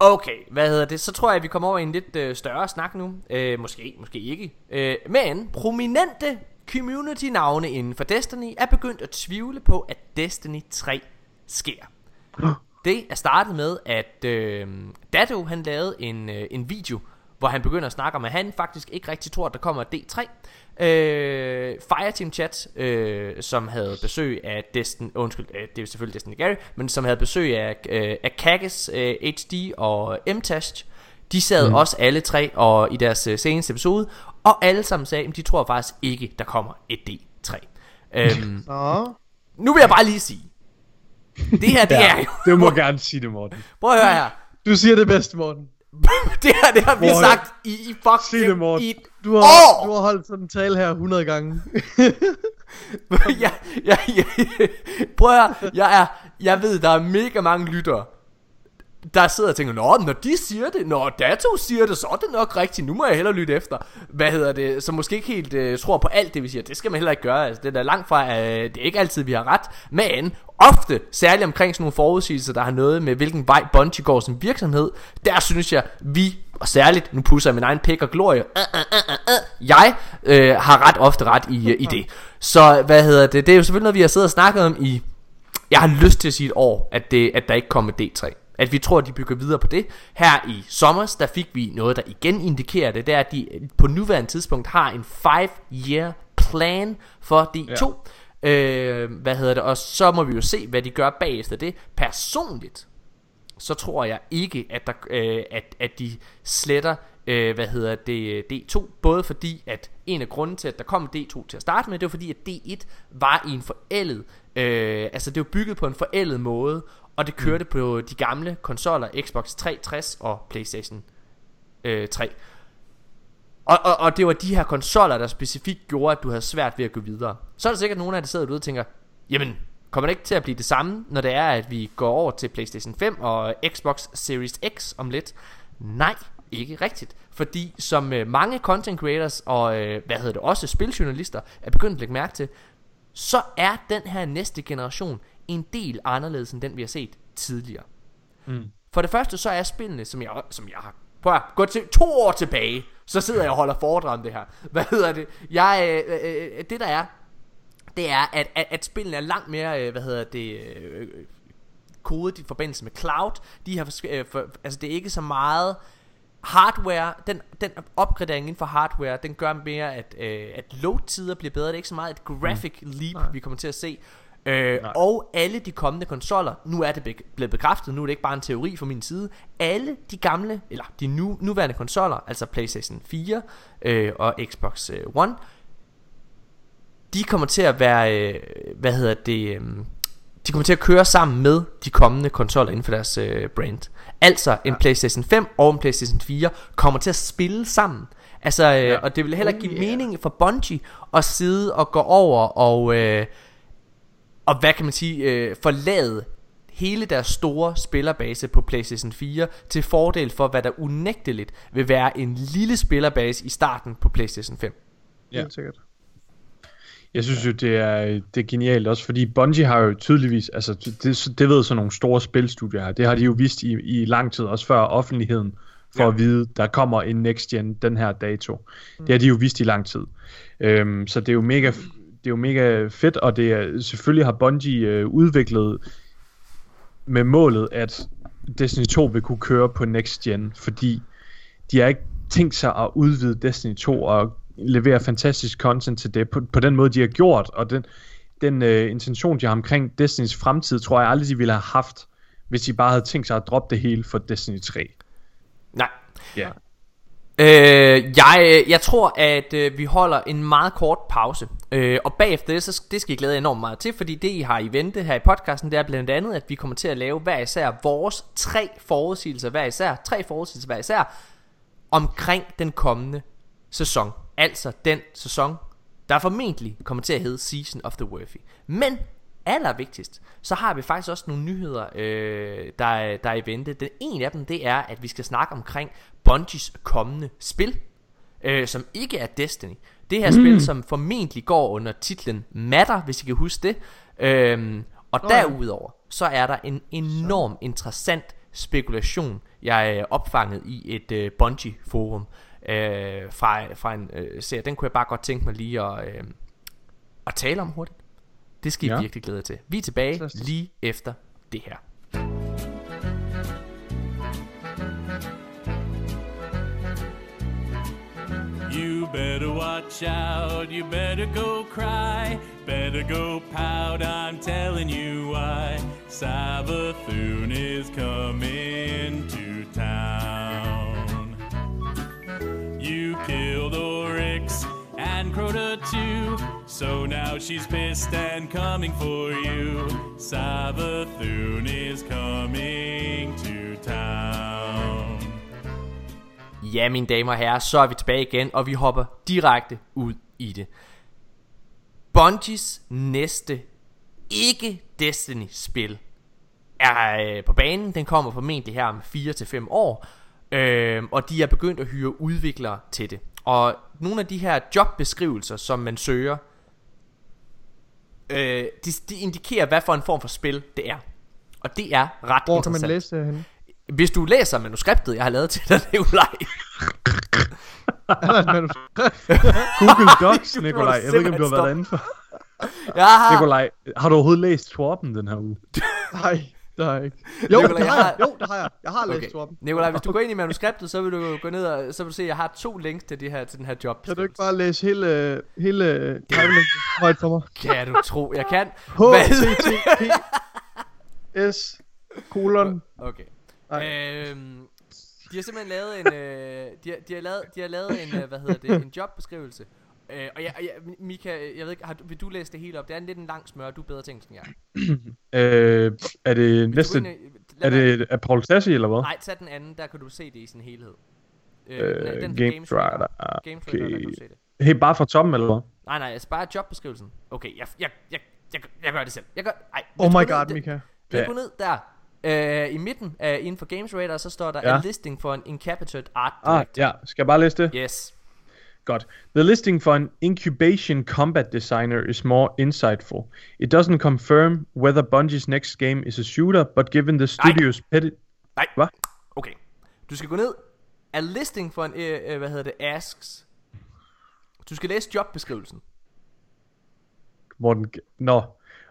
Okay, hvad hedder det? Så tror jeg, at vi kommer over i en lidt uh, større snak nu. Uh, måske, måske ikke. Uh, men prominente community-navne inden for Destiny er begyndt at tvivle på, at Destiny 3 sker. Det er startet med, at øh, Dado han lavede en, øh, en video, hvor han begynder at snakke om, at han faktisk ikke rigtig tror, at der kommer D3. Øh, Fireteam Chat, øh, som havde besøg af Destin, undskyld, øh, det er selvfølgelig Destiny Gary, men som havde besøg af, øh, af Kages, øh, HD og M-Tast, de sad mm. også alle tre og i deres øh, seneste episode, og alle sammen sagde, at de tror faktisk ikke, der kommer et D3. øhm, nu vil jeg bare lige sige, det her, det ja, er jo... Du må gerne sige det, Morten. Prøv at høre her. Du siger det bedste, Morten. det her, det har vi Morten. sagt i, i fuck Sig det, Morten. I du har, år. du har holdt sådan en tale her 100 gange. ja, ja, ja, prøv at høre, jeg, er, jeg ved, der er mega mange lyttere, der sidder og tænker, Nå, når de siger det, når Dato siger det, så er det nok rigtigt, nu må jeg hellere lytte efter. Hvad hedder det, Så måske ikke helt øh, tror på alt det, vi siger. Det skal man heller ikke gøre, altså, det er da langt fra, øh, det er ikke altid, vi har ret. Men ofte, særligt omkring sådan nogle forudsigelser, der har noget med, hvilken vej Bungie går som virksomhed, der synes jeg, vi, og særligt, nu pusser jeg min egen pæk og glorie, øh, øh, øh, jeg øh, har ret ofte ret i, uh, i det. Så hvad hedder det, det er jo selvfølgelig noget, vi har siddet og snakket om i, jeg har lyst til at sige et år, at, det, at der ikke kommer D3 at vi tror, at de bygger videre på det. Her i sommer, der fik vi noget, der igen indikerer det, det er, at de på nuværende tidspunkt har en 5-year plan for de ja. to. Øh, hvad hedder det? Og så må vi jo se, hvad de gør bagefter det. Personligt, så tror jeg ikke, at, der, øh, at, at de sletter øh, hvad hedder det, D2, både fordi, at en af grunden til, at der kom D2 til at starte med, det var fordi, at D1 var i en forældet, øh, altså det var bygget på en forældet måde, og det kørte mm. på de gamle konsoller, Xbox 360 og Playstation øh, 3. Og, og, og det var de her konsoller, der specifikt gjorde, at du havde svært ved at gå videre. Så er der sikkert nogen af jer, der sidder derude og tænker, jamen, kommer det ikke til at blive det samme, når det er, at vi går over til Playstation 5 og Xbox Series X om lidt? Nej, ikke rigtigt. Fordi som øh, mange content creators og øh, hvad hedder det også spiljournalister er begyndt at lægge mærke til, så er den her næste generation en del anderledes end den vi har set tidligere. Mm. For det første så er spillene, som jeg, som jeg har Prøv at gå til to år tilbage, så sidder jeg og holder foredrag om det her. Hvad hedder det? Jeg, øh, øh, øh, det der er, det er, at, at, at spillene er langt mere, øh, hvad hedder det, øh, kodet i forbindelse med cloud. De har, øh, for, altså det er ikke så meget hardware, den, den opgradering inden for hardware, den gør mere, at, øh, at load-tider bliver bedre. Det er ikke så meget et graphic mm. leap, Nej. vi kommer til at se. Øh, og alle de kommende konsoller, nu er det be- blevet bekræftet, nu er det ikke bare en teori fra min side, alle de gamle, eller de nu, nuværende konsoller, altså Playstation 4 øh, og Xbox øh, One, de kommer til at være, øh, hvad hedder det, øh, de kommer til at køre sammen med de kommende konsoller inden for deres øh, brand. Altså en ja. Playstation 5 og en Playstation 4 kommer til at spille sammen. Altså, øh, ja. og det vil heller ikke give oh, yeah. mening for Bungie at sidde og gå over og... Øh, og hvad kan man sige, øh, forlade hele deres store spillerbase på PlayStation 4 til fordel for, hvad der unægteligt vil være en lille spillerbase i starten på PlayStation 5. Ja, Helt sikkert. Jeg synes jo, det er, det er genialt også, fordi Bungie har jo tydeligvis, altså det, det ved sådan nogle store spilstudier her, det har de jo vist i, i lang tid, også før offentligheden, for ja. at vide, der kommer en next gen den her dato. Mm. Det har de jo vist i lang tid. Øhm, så det er jo mega er jo mega fedt, og det er, selvfølgelig har Bungie øh, udviklet med målet, at Destiny 2 vil kunne køre på next gen, fordi de har ikke tænkt sig at udvide Destiny 2 og levere fantastisk content til det, på, på den måde de har gjort, og den, den øh, intention de har omkring Destinys fremtid, tror jeg aldrig de ville have haft, hvis de bare havde tænkt sig at droppe det hele for Destiny 3. Nej. Ja. Øh, jeg, jeg tror, at øh, vi holder en meget kort pause. Øh, og bagefter det, så det skal I glæde jer enormt meget til, fordi det I har i vente her i podcasten, det er blandt andet, at vi kommer til at lave hver især vores tre forudsigelser hver især, tre forudsigelser hver især, omkring den kommende sæson. Altså den sæson, der formentlig kommer til at hedde Season of the Worthy. Men allervigtigst, så har vi faktisk også nogle nyheder, øh, der, der er i vente. Den ene af dem, det er, at vi skal snakke omkring Bungies kommende spil, øh, som ikke er Destiny. Det her mm. spil, som formentlig går under titlen Matter, hvis I kan huske det. Øh, og oh, derudover, så er der en enorm interessant spekulation, jeg er opfanget i et øh, Bungie-forum øh, fra, fra en øh, serie. Den kunne jeg bare godt tænke mig lige at, øh, at tale om hurtigt. Det skal I ja. virkelig glæde til. Vi er tilbage lige efter det her. Better watch out, you better go cry, better go pout, I'm telling you why. Savathun is coming to town. You killed Oryx and Crota too, so now she's pissed and coming for you. Savathun is coming to Ja, mine damer og herrer, så er vi tilbage igen, og vi hopper direkte ud i det. Bungies næste ikke Destiny-spil er øh, på banen. Den kommer formentlig her om 4 til 5 år. Øh, og de er begyndt at hyre udviklere til det. Og nogle af de her jobbeskrivelser, som man søger, øh, de, de indikerer, hvad for en form for spil det er. Og det er ret Hvor kan man interessant. læse det henne? Hvis du læser manuskriptet, jeg har lavet til dig, Nikolaj. Er? Google Docs, Nikolaj. Jeg ved ikke, om du har været inde for. Jeg har... Nikolaj, har du overhovedet læst Torben den her uge? Nej, det har jeg ikke. Jo, Nikolaj, det jeg har har- jeg. Jo, det har jeg. Jeg har læst Okay. Torben. Nikolaj, hvis du går ind i manuskriptet, så vil du gå ned og så vil du se, at jeg har to links til, det her, til den her job. Kan du ikke bare læse hele, hele højt for mig? Kan du tro, jeg kan? H, T, T, P, S, kolon. Okay. Nej. Øhm, de har simpelthen lavet en, øh, de, har, de, har lavet, de har lavet en, øh, hvad hedder det, en jobbeskrivelse. Øh, og jeg, jeg, Mika, jeg ved ikke, har vil du læse det hele op? Det er en lidt en lang smør, du er bedre engelsk end jeg. Øh, er det næste... ind Er det er Paul Tassi, eller hvad? Nej, tag den anden, der kan du se det i sin helhed. Øh, Øh, den- Game. Radar, Games Radar, der kan du okay. se det. Helt bare fra toppen, eller hvad? Nej, nej, altså bare jobbeskrivelsen. Okay, jeg, jeg, jeg, jeg, jeg gør det selv. Jeg gør, ej, Oh my god, det- Mika. Du går ned der, øh, i midten af inden for Games Radar, så står der Ja. a listing for en incapacitated art Ah, director. ja. Skal jeg bare læse det? Yes. Godt. The listing for an incubation combat designer is more insightful. It doesn't confirm whether Bungie's next game is a shooter, but given the studio's petty... Nej. Hvad? Okay. Du skal gå ned. A listing for en, øh, øh, hvad hedder det, asks. Du skal læse jobbeskrivelsen. Hvor den... Nå.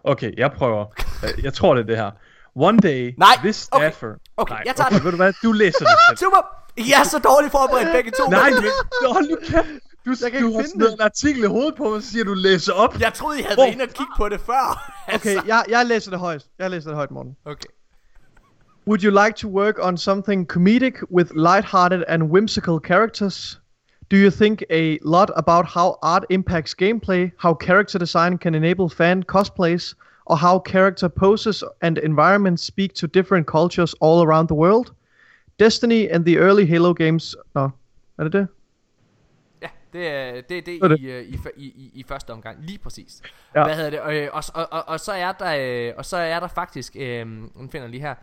Okay, jeg prøver. Øh, jeg tror, det er det her. One day, Nej, this okay, staffer... okay, Nej, jeg tager okay, den. ved du hvad? Du læser det selv. Super! I er så dårligt forberedt begge to. Nej, men... Nå, hold nu kæft. Du, Jeg kan du ikke har finde sådan en artikel i hovedet på mig, og så siger du, læser op. Jeg troede, I havde Hvor- været inde og kigge på det før. Altså, Okay, jeg, jeg læser det højt. Jeg læser det højt, Morten. Okay. Would you like to work on something comedic with light-hearted and whimsical characters? Do you think a lot about how art impacts gameplay, how character design can enable fan cosplays, or how character poses and environments speak to different cultures all around the world? Destiny and the early Halo games. Nå, er det det? Ja, det er det, er det, det. I, øh, i, i, i, første omgang. Lige præcis. Ja. Hvad hedder det? Og, øh, og, og, og, så er der, øh, og så er der faktisk, øh, nu finder lige her.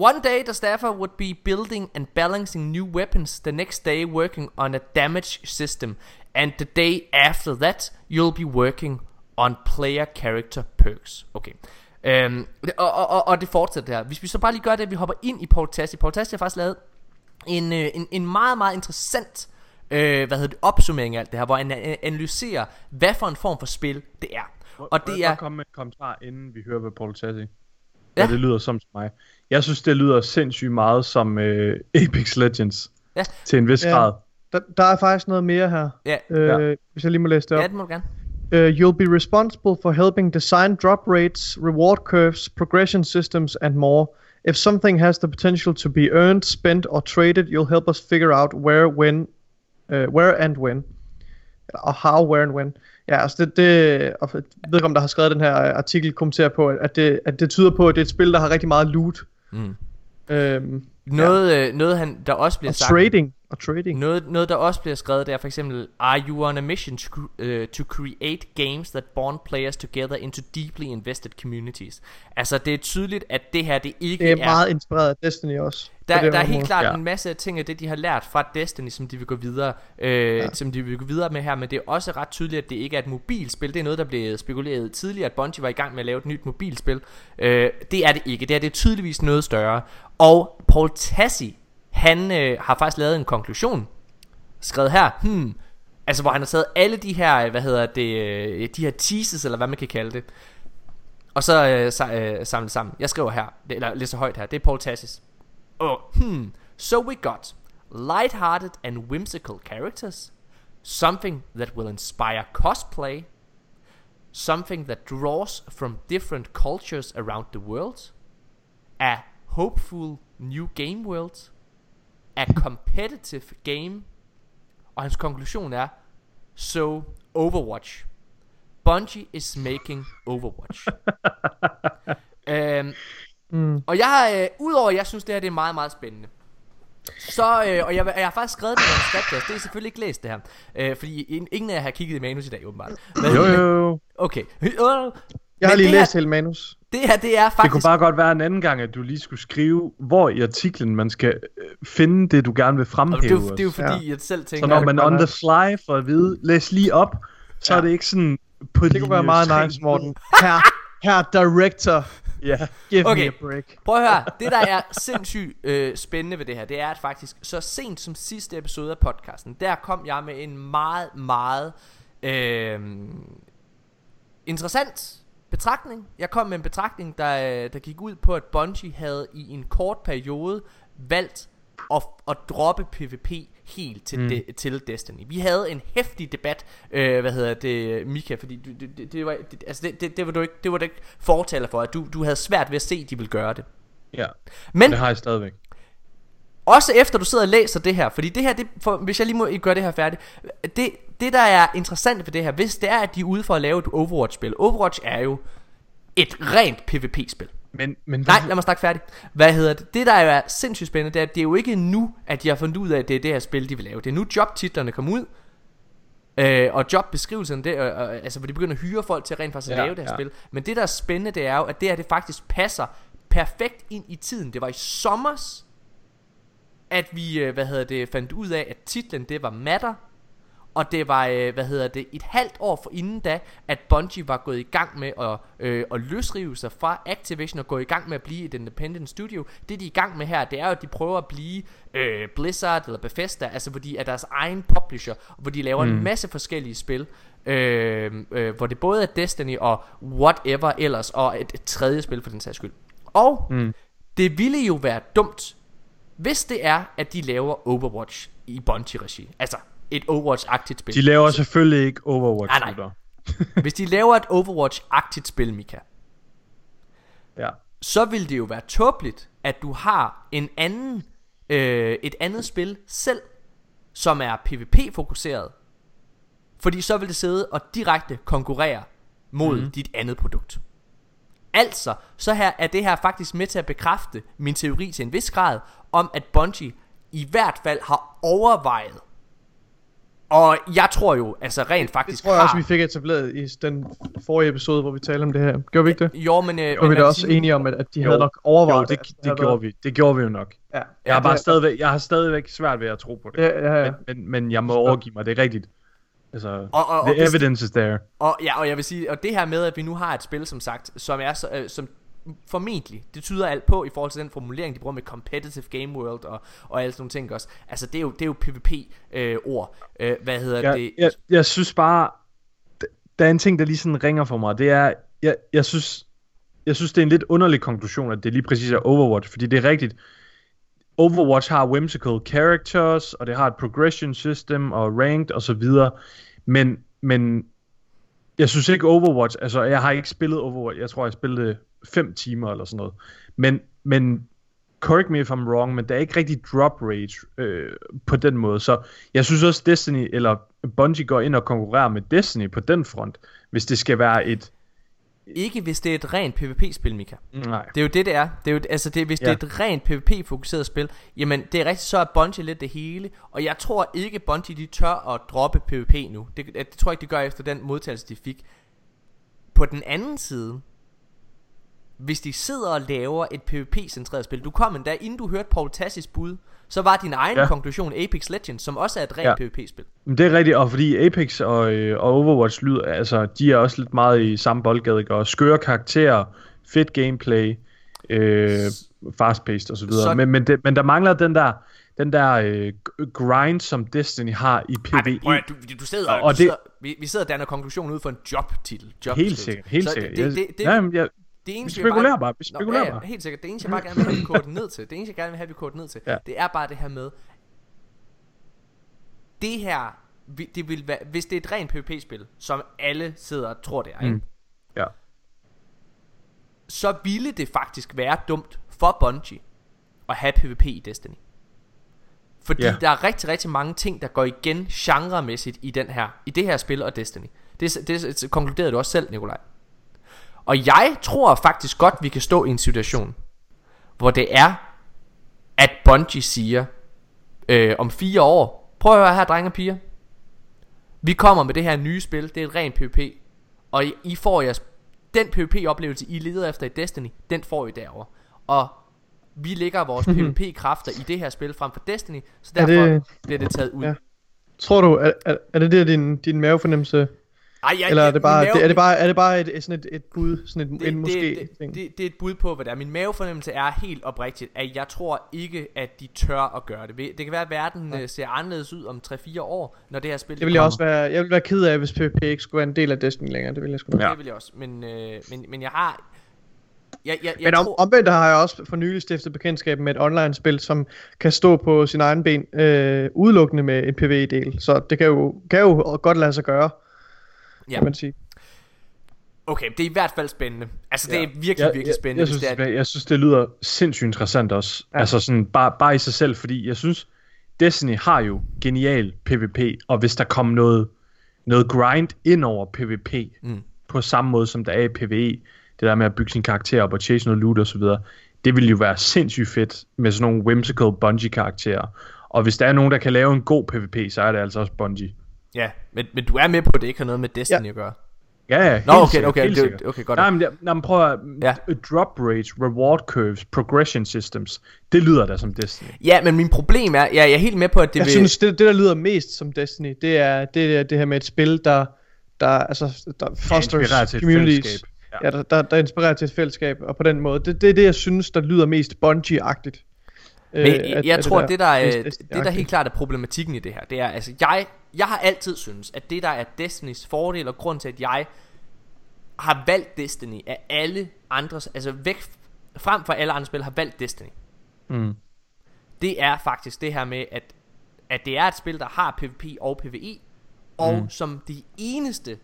One day the staffer would be building and balancing new weapons, the next day working on a damage system, and the day after that you'll be working on player character perks. Okay. Øhm, og, og, og, og det fortsætter der. Hvis vi så bare lige gør det, at vi hopper ind i Paul Tassi. Paul Tassi har faktisk lavet en, øh, en, en meget, meget interessant øh, hvad hedder det, opsummering af alt det her, hvor han øh, analyserer, hvad for en form for spil det er. Og det jeg er... komme med en kommentar, inden vi hører, hvad Paul Tassi Ja. det lyder som til mig. Jeg synes, det lyder sindssygt meget som uh, Apex Legends. Ja. Til en vis Ja. grad. Der, der er faktisk noget mere her. Ja, Øh, Ja. Hvis jeg lige må læse det op. ja, det må du gerne. Uh, you'll be responsible for helping design drop rates, reward curves, progression systems, and more. If something has the potential to be earned, spent, or traded, you'll help us figure out where, when, uh, where and when. Og how, where and when. Ja, altså det, det og jeg ved ikke om der har skrevet den her artikel kommenterer på, at det, at det tyder på, at det er et spil, der har rigtig meget loot. Mm. Øhm, Noget, øh, noget han, der også bliver og sagt... trading. Og trading. Noget, noget der også bliver skrevet der er for eksempel Are you on a mission to, uh, to create games that bond players together into deeply invested communities Altså det er tydeligt at det her det ikke Det er meget inspireret af Destiny også. Der, der er helt klart Ja. en masse af ting af det de har lært fra Destiny Som de vil gå videre øh, ja. Som de vil gå videre med her Men det er også ret tydeligt at det ikke er et mobilspil Det er noget der blev spekuleret tidligere At Bungie var i gang med at lave et nyt mobilspil øh, Det er det ikke Det er det er tydeligvis noget større Og Paul Tassi Han øh, har faktisk lavet en konklusion Skrevet her hmm, Altså hvor han har taget alle de her øh, Hvad hedder det øh, De her teases eller hvad man kan kalde det og så øh, sa- øh, samlet sammen. Jeg skriver her, det- eller læser højt her. Det er Paul Tassis. Oh, hmm. So we got light-hearted and whimsical characters, something that will inspire cosplay, something that draws from different cultures around the world, a hopeful new game world, a competitive game, og hans konklusion er, so Overwatch. Bungie is making Overwatch. øhm, Mm. og jeg, øh, udover at jeg synes det her det er meget, meget spændende Så, øh, og jeg, jeg har faktisk skrevet det i manuskriptet. Det er selvfølgelig ikke læst det her øh, Fordi in- ingen af jer har kigget i manus i dag åbenbart Men- Jo, jo, jo. Okay Øh, Jeg har lige læst hele manus. Det her, det er Det faktisk... kunne bare godt være en anden gang, at du lige skulle skrive, hvor i artiklen man skal øh, finde det, du gerne vil fremhæve. det, er jo, det er jo fordi, jeg selv tænker... så når det man on the fly for at vide, læs lige op, så Ja. er det ikke sådan på Det kunne være meget nice, Morten. Her, her director, Ja. give Okay. me a break. Prøv at høre, det der er sindssygt øh, spændende ved det her, det er at faktisk så sent som sidste episode af podcasten, der kom jeg med en meget, meget øh, interessant betragtning. Jeg kom med en betragtning, der, der gik ud på, at Bungie havde i en kort periode valgt at, at droppe PvP helt til, mm. de, til Destiny. Vi havde en hæftig debat, øh, hvad hedder det, Mika, fordi du, det, det, det, var, det, altså det, det, det, var du ikke, det var du ikke fortaler for, at du, du havde svært ved at se, at de ville gøre det. ja, Men det har jeg stadigvæk. Også efter du sidder og læser det her, fordi det her, det, for, hvis jeg lige må gøre det her færdigt, det, det der er interessant ved det her, hvis det er, at de er ude for at lave et Overwatch-spil. Overwatch er jo et rent PvP-spil. Men, men Nej, lad mig snakke færdig. Hvad hedder det? Det der er sindssygt spændende, det er, at det er jo ikke nu, at de har fundet ud af, at det er det her spil, de vil lave. Det er nu jobtitlerne kommer ud, øh, og jobbeskrivelserne, det, øh, øh, altså hvor de begynder at hyre folk til rent faktisk at Ja, lave det her ja. spil. Men det der er spændende, det er jo, at det her det faktisk passer perfekt ind i tiden. Det var i sommers, at vi, øh, hvad hedder det, fandt ud af, at titlen det var Matter, og det var, øh, hvad hedder det, et halvt år for inden da, at Bungie var gået i gang med at, øh, at løsrive sig fra Activision og gå i gang med at blive et independent studio. Det de er i gang med her, det er jo, at de prøver at blive øh, Blizzard eller Bethesda, altså hvor de er deres egen publisher, hvor de laver mm. en masse forskellige spil. Øh, øh, hvor det både er Destiny og whatever ellers, og et, et tredje spil for den sags skyld. Og mm. det ville jo være dumt, hvis det er, at de laver Overwatch i Bungie-regi. Altså, et Overwatch-agtigt spil. de laver selvfølgelig ikke Overwatch Nej, nej. Hvis de laver et Overwatch-agtigt spil, Mika, Ja. så vil det jo være tåbeligt, at du har en anden, øh, et andet spil selv, som er PvP-fokuseret. Fordi så vil det sidde og direkte konkurrere mod mm. dit andet produkt. Altså, så her er det her faktisk med til at bekræfte min teori til en vis grad, om at Bungie i hvert fald har overvejet. Og jeg tror jo, altså rent Det faktisk tror jeg har... også, vi fik etableret i den forrige episode, hvor vi talte om det her. Gjorde vi ikke det? Jo, men... Øh, Og men vi er da også sige- enige om, at, at de Jo. havde nok Jo, overvejet det, at det, have gjorde været- vi. Det gjorde vi jo nok. Ja, Jeg ja, har bare det- stadigvæk, jeg har stadigvæk svært ved at tro på det. Ja, ja, ja. Men, men, men jeg må overgive mig, det er rigtigt. Altså, Og- og- og the hvis- evidence is there. Og, ja, og jeg vil sige, og det her med, at vi nu har et spil, som sagt, som er så, øh, som formentlig, det tyder alt på i forhold til den formulering, de bruger med competitive game world og, og alle sådan nogle ting også. Altså, det er jo, det er jo PvP-ord. Øh, hvad hedder Jeg, det? jeg, jeg synes bare, der er en ting, der lige sådan ringer for mig. Det er, jeg, jeg synes, jeg synes, det er en lidt underlig konklusion, at det lige præcis er Overwatch, fordi det er rigtigt. Overwatch har whimsical characters, og det har et progression system, og ranked, og så videre. Men, men jeg synes ikke Overwatch, altså jeg har ikke spillet Overwatch, jeg tror jeg spillede 5 timer eller sådan noget. Men, men correct me if I'm wrong, men der er ikke rigtig drop rate øh, på den måde. Så jeg synes også Destiny, eller Bungie går ind og konkurrerer med Destiny på den front, hvis det skal være et... Ikke hvis det er et rent PvP-spil, Mika. Nej. Det er jo det, det er. Det er jo, altså det, hvis ja. Ja. det er et rent PvP-fokuseret spil, jamen det er rigtigt, så er Bungie lidt det hele. Og jeg tror ikke, Bungie de tør at droppe PvP nu. Det, det tror jeg ikke, de gør efter den modtagelse, de fik. På den anden side, hvis de sidder og laver et PvP-centreret spil, du kom endda, inden du hørte Paul Tassis bud, så var din egen ja. Konklusion Apex Legends, som også er et rent Ja. PvP-spil. Men det er rigtigt, og fordi Apex og, øh, og Overwatch lyder, altså, de er også lidt meget i samme boldgade, ikke? og skøre karakterer, fedt gameplay, øh, fast-paced og så. Men, men, det, men der mangler den der, den der øh, grind, som Destiny har i PvE. Ej, men prøv, at- du, du sidder, Og og du det- sidder vi, vi sidder og danner konklusion ud for en jobtitel. Job Helt sikkert, helt sikkert. Det, det, det, det, ja, jamen, jeg, det vi eneste, jeg spekulerer bare, vi Nå, spekulerer ja, ja, bare. helt sikkert. Det eneste, jeg bare gerne vil have, vi koger det ned til. Det eneste, jeg gerne vil have, vi koger det ned til. Ja. Det er bare det her med, det her, det vil være, hvis det er et rent PvP-spil, som alle sidder og tror det er, ikke? Mm. Ja. så ville det faktisk være dumt for Bungie at have PvP i Destiny. Fordi Ja. der er rigtig, rigtig mange ting, der går igen genremæssigt i, den her, i det her spil og Destiny. Det, det, det konkluderede du også selv, Nikolaj. Og jeg tror faktisk godt, vi kan stå i en situation, hvor det er, at Bungie siger, øh, om fire år, prøv at høre her, drenge og piger. Vi kommer med det her nye spil, det er et rent PvP, og I, I får jeres den PvP-oplevelse, I leder efter i Destiny, den får I derovre. Og vi lægger vores PvP-kræfter i det her spil frem for Destiny, så Er derfor det- bliver det taget ud. Ja. Tror du, er, er, er det der din, din mavefornemmelse? Ej, jeg, Eller er det bare, mave- det, er det bare, er det bare et, sådan et, et bud, sådan et, det, en måske det, det, ting? det, det er et bud på, hvad det er. Min mavefornemmelse er helt oprigtigt, at jeg tror ikke, at de tør at gøre det. Det kan være, at verden ja. ser anderledes ud om 3-4 år, når det her spil Det vil jeg kommer. også være, jeg vil være ked af, hvis PvP ikke skulle være en del af Destiny længere. Det vil jeg sgu Ja. Det vil jeg også. Men, øh, men, men jeg har... Jeg, jeg, jeg Men om, tror, omvendt har jeg også for nylig stiftet bekendtskab med et online-spil, som kan stå på sin egen ben, øh, udelukkende med en PvE-del. Så det kan jo, kan jo godt lade sig gøre, Ja. kan man sige. Okay, det er i hvert fald spændende. Altså, det Ja. er virkelig, jeg, virkelig spændende. Jeg, jeg, synes, det er, jeg synes, det lyder sindssygt interessant også. Ja. Ja. Altså sådan, bare, bare i sig selv, fordi jeg synes, Destiny har jo genial PvP, og hvis der kom noget, noget grind ind over PvP, Mm. på samme måde som der er i PvE, det der med at bygge sin karakter op og chase noget loot og så videre, det ville jo være sindssygt fedt med sådan nogle whimsical Bungie-karakterer. Og hvis der er nogen, der kan lave en god PvP, så er det altså også Bungie. Ja, men, men du er med på, at det ikke har noget med Destiny Ja. at gøre. Ja, ja, helt Nå, okay, sikkert, okay, helt det- sikkert. okay, godt. Nej, men, nej, men prøv at... Ja. Ja. Drop rates, reward curves, progression systems, det lyder da som Destiny. Ja, men min problem er, ja, jeg er helt med på, at det Jeg vil... synes, det, det der lyder mest som Destiny, det er det, er det her med et spil, der, der, altså, der fosters inspirerer til et communities. fællesskab. Ja. Ja. der, der, der inspirerer til et fællesskab, og på den måde. Det, det er det, jeg synes, der lyder mest Bungie-agtigt. Men Øh, jeg, at- jeg at tror, at det der, er, mest det der helt klart er problematikken i det her, det er, altså, jeg, jeg har altid synes, at det der er Destinys fordel, og grund til, at jeg har valgt Destiny af alle andres, altså væk frem for alle andre spil, har valgt Destiny. Mm. Det er faktisk det her med, at, at det er et spil, der har PvP og PvE, og mm. som de eneste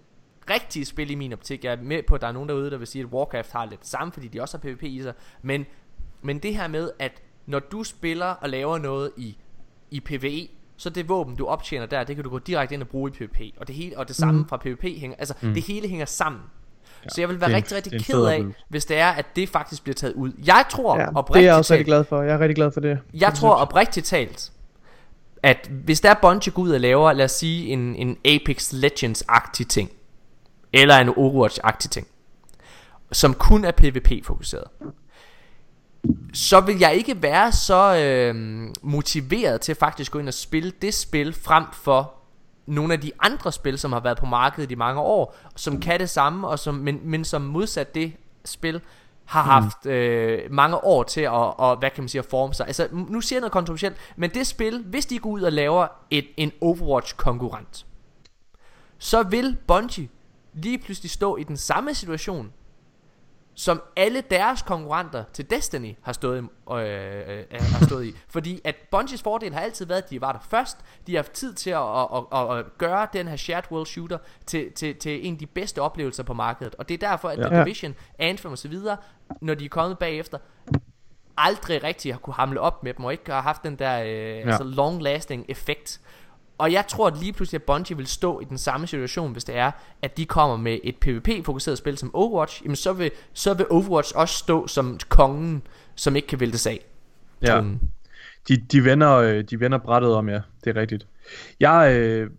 rigtige spil i min optik, jeg er med på, at der er nogen derude, der vil sige, at Warcraft har lidt det samme, fordi de også har PvP i sig, men, men det her med, at når du spiller og laver noget i, i PvE, så det våben, du optjener der, det kan du gå direkte ind og bruge i PvP, og det, hele, og det samme mm. fra PvP hænger, altså mm. det hele hænger sammen. Ja, så jeg vil være en- rigtig, rigtig ked af, hvis det er, at det faktisk bliver taget ud. Jeg tror Ja, det er oprigtigt jeg også talt- rigtig glad for. Jeg er rigtig glad for det. jeg tror oprigtigt talt, at hvis der er Bungie går ud og laver, lad os sige, en, en Apex Legends-agtig ting, eller en Overwatch-agtig ting, som kun er PvP-fokuseret, så vil jeg ikke være så øh, motiveret til faktisk at gå ind og spille det spil frem for nogle af de andre spil, som har været på markedet i mange år, som kan det samme, og som, men, men som modsat det spil, har haft øh, mange år til at, og, hvad kan man sige, at forme sig. Altså, nu siger jeg noget kontroversielt, men det spil, hvis de går ud og laver et, en Overwatch-konkurrent, så vil Bungie lige pludselig stå i den samme situation, som alle deres konkurrenter til Destiny har stået, i- øh, øh, øh, har stået i. Fordi at Bungies fordel har altid været, at de var der først. De har haft tid til at, at, at, at, gøre den her shared world shooter til, til, til en af de bedste oplevelser på markedet. Og det er derfor, at. Ja. The Division, Anthem osv., når de er kommet bagefter, aldrig rigtig har kunne hamle op med dem, og ikke har haft den der øh, ja. altså long-lasting effekt. Og jeg tror, at lige pludselig, at Bungie vil stå i den samme situation, hvis det er, at de kommer med et PvP-fokuseret spil som Overwatch, jamen så vil, så vil Overwatch også stå som kongen, som ikke kan væltes af. Ja. Tronen. De, de, vender, øh, de vender brættet om, ja. Det er rigtigt. Jeg, øh,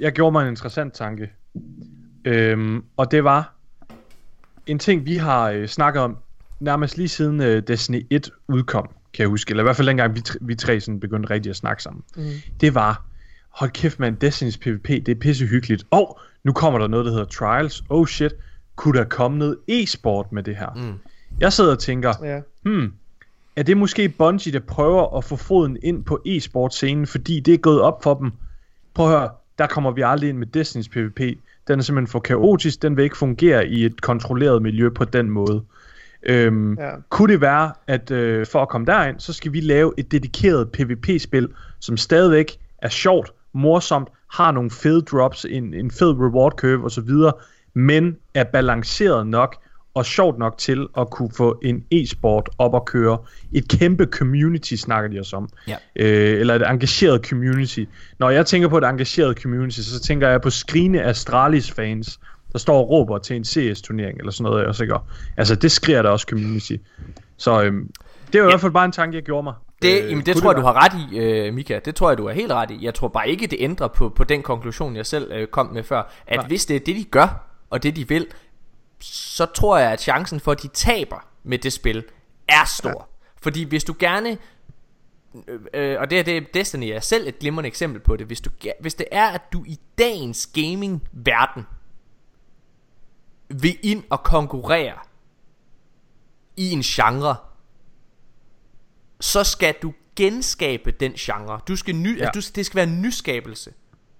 jeg gjorde mig en interessant tanke. Øhm, og det var en ting, vi har øh, snakket om nærmest lige siden øh, Destiny 1 udkom, kan jeg huske. Eller i hvert fald dengang vi, vi tre sådan begyndte rigtig at snakke sammen. Mm. Det var, hold kæft man, Destiny's PvP, det er pisse hyggeligt. Og nu kommer der noget, der hedder Trials. Oh shit, kunne der komme noget e-sport med det her? Mm. Jeg sidder og tænker, Ja. hmm, er det måske Bungie, der prøver at få foden ind på e-sport-scenen, fordi det er gået op for dem? Prøv at høre, der kommer vi aldrig ind med Destiny's PvP. Den er simpelthen for kaotisk, den vil ikke fungere i et kontrolleret miljø på den måde. Øhm, Ja. Kunne det være, at øh, for at komme derind, så skal vi lave et dedikeret PvP-spil, som stadigvæk er sjovt, morsomt, har nogle fede drops, en, en fed reward curve osv., men er balanceret nok og sjovt nok til at kunne få en e-sport op at køre. Et kæmpe community snakker de os om. Ja. Øh, eller et engageret community. Når jeg tænker på et engageret community, så tænker jeg på skrigende Astralis fans, der står og råber til en CS-turnering eller sådan noget. Også, ikke? Altså det skriger der også community. Så øhm, det er jo i hvert fald bare en tanke, jeg gjorde mig. Det, øh, jamen, det tror jeg, du har ret i, øh, Mika. Det tror jeg, du er helt ret i. Jeg tror bare ikke, det ændrer på, på den konklusion, jeg selv øh, kom med før. At Nej. hvis det er det, de gør, og det de vil, så tror jeg, at chancen for, at de taber med det spil, er stor. Ja. Fordi hvis du gerne øh, øh, og det er det Destiny er selv et glimrende eksempel på det. Hvis, du, hvis det er, at du i dagens gaming-verden vil ind og konkurrere i en genre, så skal du genskabe den genre. Du skal ny, ja. altså, du, det skal være en nyskabelse.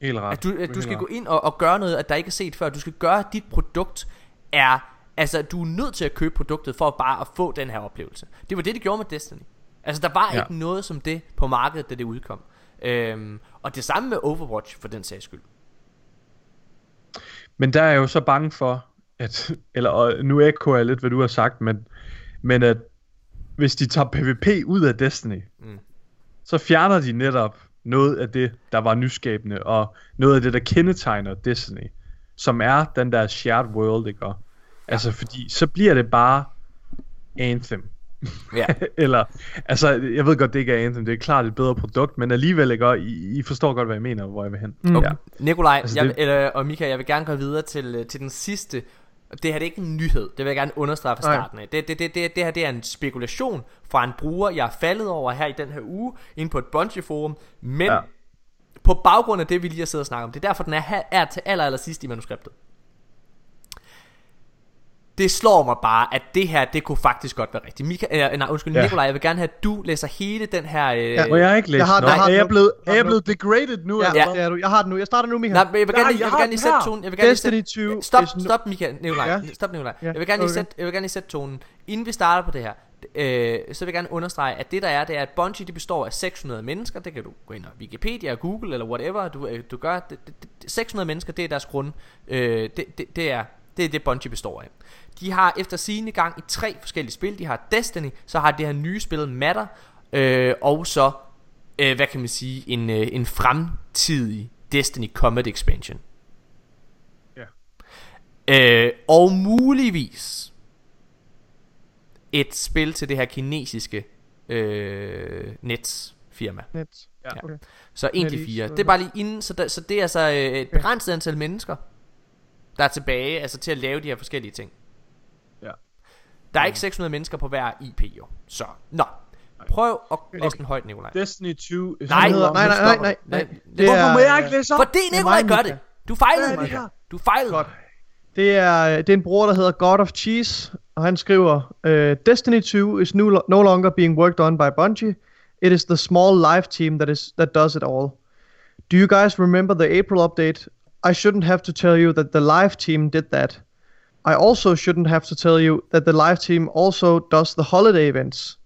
Helt ret. At du, at du skal gå ind og, og gøre noget, at der ikke er set før. Du skal gøre, at dit produkt er... Altså, du er nødt til at købe produktet for bare at få den her oplevelse. Det var det, det gjorde med Destiny. Altså, der var ja. ikke noget som det på markedet, da det udkom. Øhm, og det samme med Overwatch, for den sags skyld. Men der er jeg jo så bange for, at, eller nu ekkoer jeg lidt, hvad du har sagt, men, men at hvis de tager PvP ud af Destiny, mm. så fjerner de netop noget af det, der var nyskabende, og noget af det, der kendetegner Destiny, som er den der shared world, ikke? Ja. Altså, fordi så bliver det bare Anthem. Ja. Eller, altså, jeg ved godt, det ikke er Anthem, det er klart et bedre produkt, men alligevel, ikke? I, I forstår godt, hvad jeg mener, hvor jeg vil hen. Mm. Okay. Ja. Nikolaj altså, jeg, det... eller, og Mika, jeg vil gerne gå videre til, til den sidste det her det er ikke en nyhed, det vil jeg gerne understrege fra starten af. Det, det, det, det, det her det er en spekulation fra en bruger, jeg er faldet over her i den her uge, ind på et Bungie forum, men ja. på baggrund af det, vi lige har siddet og snakket om, det er derfor, den er, her, er til aller, aller sidst i manuskriptet det slår mig bare, at det her, det kunne faktisk godt være rigtigt. Mika, øh, nej, undskyld, ja. Nikolaj, jeg vil gerne have, at du læser hele den her... Øh, ja, og jeg har ikke læst jeg har, har, er, jeg blevet, er jeg blevet degraded nu? Ja, ja. Det er du. Jeg har den nu. Jeg starter nu, Mika. Nej, jeg vil gerne, jeg, jeg vil gerne lige sætte tonen. Jeg vil gerne Destiny 2 Stop, stop, Mika, Nikolaj. Ja. Stop, Nikolaj. Ja. Jeg vil gerne lige sætte, jeg vil gerne lige sætte tonen. Inden vi starter på det her, øh, så vil jeg gerne understrege, at det der er, det er, at Bungie de består af 600 mennesker. Det kan du gå ind og Wikipedia, Google eller whatever du, øh, du gør. Det, det, det, 600 mennesker, det er deres grund. Øh, det, det, det er det er det Bungie består af. De har efter sigende gang i tre forskellige spil. De har Destiny, så har det her nye spil Matter, øh, og så, øh, hvad kan man sige, en, øh, en fremtidig Destiny Comet Expansion. Ja. Øh, og muligvis et spil til det her kinesiske øh, Nets firma. Nets. Ja. Okay. Så 1 til 4. Det er bare lige inden, så, der, så det er altså øh, et begrænset antal mennesker, der er tilbage, altså til at lave de her forskellige ting. Der er ikke 600 mennesker på hver IP jo. Så, nå. Prøv at læse den højt, Nikolaj. Destiny 2 nej, nej, nej, nej, nej, nej. Det Hvorfor må jeg ikke læse op? Fordi Nikolaj gør det. Du fejlede, Mika. Du fejlede. Godt. Det er, det er en bror, der hedder God of Cheese, og han skriver, uh, Destiny 2 is no, no longer being worked on by Bungie. It is the small live team that is that does it all. Do you guys remember the April update I shouldn't have to tell you that the live team did that. I also shouldn't have to tell you that the live team also does the holiday events.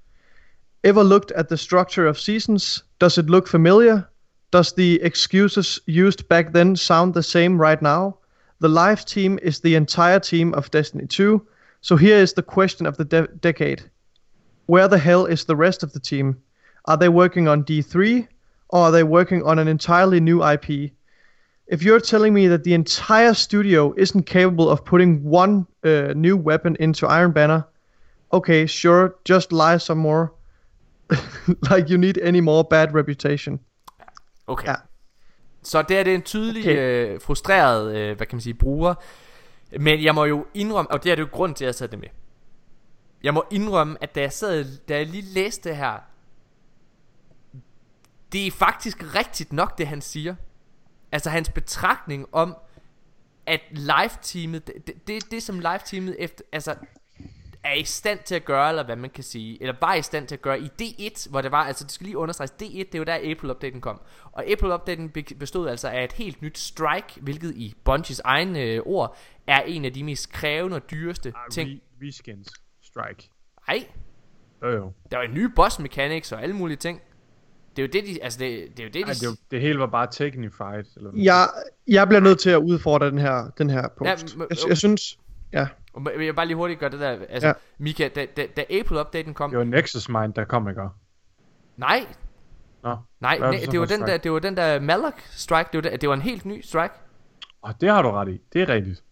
Ever looked at the structure of seasons? Does it look familiar? Does the excuses used back then sound the same right now? The live team is the entire team of Destiny 2. So here is the question of the de- decade. Where the hell is the rest of the team? Are they working on D3 or are they working on an entirely new IP? If you're telling me that the entire studio isn't capable of putting one uh, new weapon into Iron Banner, okay, sure, just lie some more. like you need any more bad reputation. Okay. Ja. Så det er det en tydelig okay. øh, frustreret, øh, hvad kan man sige, bruger. Men jeg må jo indrømme, og det er det jo grund til, at jeg satte det med. Jeg må indrømme, at da jeg, sad, da jeg lige læste det her, det er faktisk rigtigt nok, det han siger. Altså hans betragtning om At live-teamet det, det, det som live-teamet efter, altså, er i stand til at gøre, eller hvad man kan sige, eller var i stand til at gøre i D1, hvor det var, altså det skal lige understreges, D1, det er jo der April-updaten kom. Og April-updaten bestod altså af et helt nyt strike, hvilket i Bungies egne øh, ord, er en af de mest krævende og dyreste ah, ting. Re- reskins strike. Nej. Jo jo. Der var en ny boss mechanics og alle mulige ting. Det er jo det, de, altså det, det er jo det, de... Ej, det, det hele var bare technified. Eller jeg, jeg bliver nødt til at udfordre den her, den her post. Ja, jeg, jeg, synes, ja. Jeg vil bare lige hurtigt gøre det der, altså, ja. Mika, da, da, da April-updaten kom... Det var Nexus Mind, der kom, ikke? Nej. Nå. Nej, ne, det, det, var den der, det var den der Malak strike, det var, det var en helt ny strike. Og det har du ret i, det er rigtigt.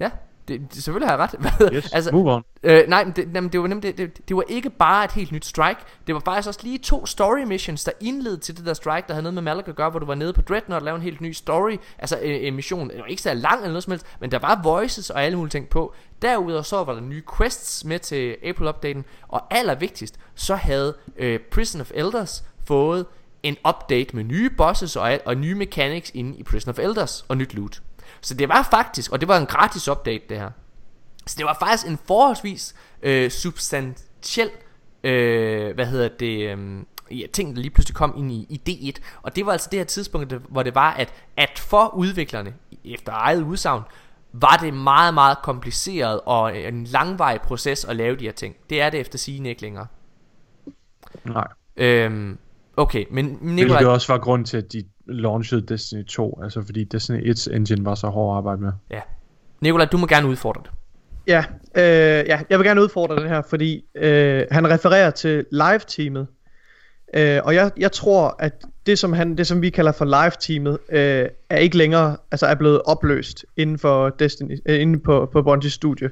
Ja, Det, det, selvfølgelig har jeg ret. Yes, altså, move on. Øh, nej, men det, jamen, det var nemlig det, det, det var ikke bare et helt nyt strike. Det var faktisk også lige to story missions, der indledte til det der strike, der havde noget med Malak at gøre, hvor du var nede på Dreadnought og lavede en helt ny story. Altså en, en mission, det var ikke så lang eller noget som helst, men der var voices og alle mulige ting på. Derudover så var der nye quests med til April-updaten, og allervigtigst, så havde øh, Prison of Elders fået en update med nye bosses og, og nye mechanics inde i Prison of Elders og nyt loot. Så det var faktisk, og det var en gratis update det her. Så det var faktisk en forholdsvis øh, substantiel, øh, hvad hedder det, øh, ja, ting, der lige pludselig kom ind i, i D1. Og det var altså det her tidspunkt, hvor det var, at, at for udviklerne, efter eget udsagn, var det meget, meget kompliceret og en langvarig proces at lave de her ting. Det er det efter sigende ikke længere. Nej. Øhm, okay, men Hvilket Nikolaj, også var grund til, at de launchede Destiny 2. Altså fordi Destiny 1's engine var så hård at arbejde med. ja. Nikolaj, du må gerne udfordre det. Ja, øh, ja, jeg vil gerne udfordre den her, fordi øh, han refererer til live-teamet. Øh, og jeg, jeg tror, at det som, han, det, som vi kalder for live-teamet, øh, er ikke længere, altså er blevet opløst inden for Destiny, øh, inden på, på Bungie's studie.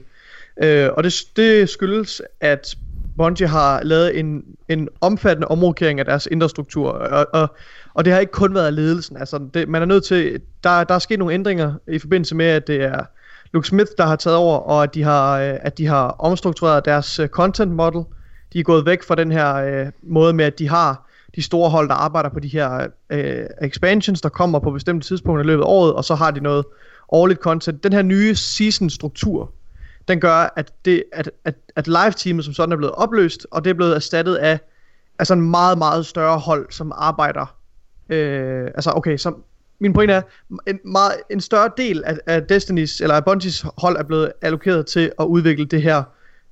Øh, og det, det skyldes, at Bungie har lavet en, en omfattende omrokering af deres indre struktur, og, og, og det har ikke kun været ledelsen. Altså, det, man er nødt til, der, der er sket nogle ændringer i forbindelse med, at det er Luke Smith, der har taget over, og at de har, øh, at de har omstruktureret deres øh, content model. De er gået væk fra den her øh, måde med, at de har de store hold, der arbejder på de her øh, expansions, der kommer på bestemte tidspunkter i løbet af året, og så har de noget årligt content. Den her nye season-struktur, den gør, at, det, at, at, at live-teamet som sådan er blevet opløst, og det er blevet erstattet af altså en meget, meget større hold, som arbejder. Øh, altså okay, så min pointe er, en, meget, en større del af, af Destiny's, eller af Bungies hold er blevet allokeret til at udvikle det her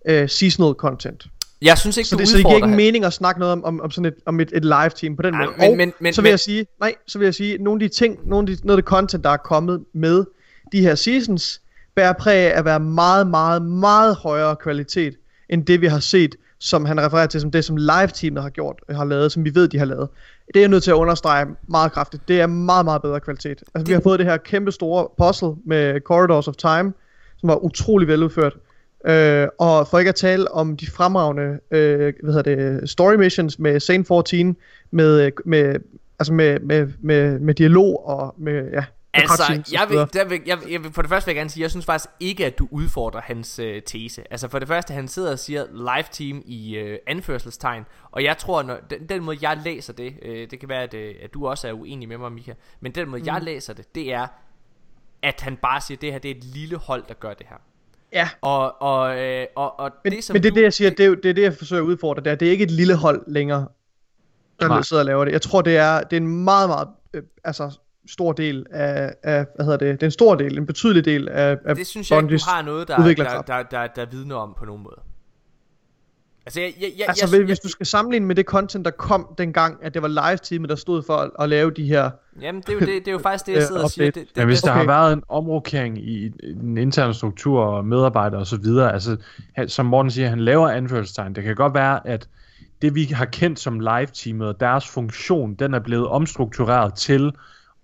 øh, seasonal content. Jeg synes ikke, Så det, så det giver ikke han. mening at snakke noget om, om, om sådan et, om et, et live team på den Nej, måde. men- og men- men- så vil men- jeg sige, nej, så vil jeg sige, nogle af de ting, nogle af de, noget af det content, der er kommet med de her seasons, bærer præg af at være meget, meget, meget højere kvalitet, end det vi har set, som han refererer til, som det som live-teamet har gjort, har lavet, som vi ved, de har lavet. Det er jeg nødt til at understrege meget kraftigt. Det er meget, meget bedre kvalitet. Altså, vi har fået det her kæmpe store puzzle med Corridors of Time, som var utrolig veludført. Øh, og for ikke at tale om de fremragende øh, hvad hedder det, story missions med Sane 14 med, med, altså med, med, med, med dialog og med, ja, Altså, jeg vil, der vil, jeg, jeg vil, for det første vil jeg gerne sige, jeg synes faktisk ikke, at du udfordrer hans øh, tese. Altså for det første, han sidder og siger live team i øh, anførselstegn, og jeg tror, når, den, den måde jeg læser det, øh, det kan være, at, øh, at du også er uenig med mig, Mika, men den måde mm. jeg læser det, det er, at han bare siger, at det her det er et lille hold, der gør det her. Ja, Og, og, øh, og, og men, det, som men det er det, jeg siger, det er, det er det, jeg forsøger at udfordre, det er, det er ikke et lille hold længere, der sidder og laver det. Jeg tror, det er, det er en meget, meget, øh, altså stor del af, af, hvad hedder det, det er en stor del, en betydelig del af, af det synes jeg ikke, Bungies du har noget, der, der, udviklerkraft. der, der, der vidner om på nogen måde. Altså, jeg, jeg, jeg, Altså, jeg, hvis, hvis du skal sammenligne med det content, der kom dengang, at det var live-teamet, der stod for at, at lave de her... Jamen, det er jo, det, det er jo faktisk det, jeg Øh, sidder og siger. Det, det, Men hvis det, der okay. har været en omrokering i i den interne struktur og medarbejdere osv., altså som Morten siger, han laver anførselstegn. Det kan godt være, at det vi har kendt som live-teamet og deres funktion, den er blevet omstruktureret til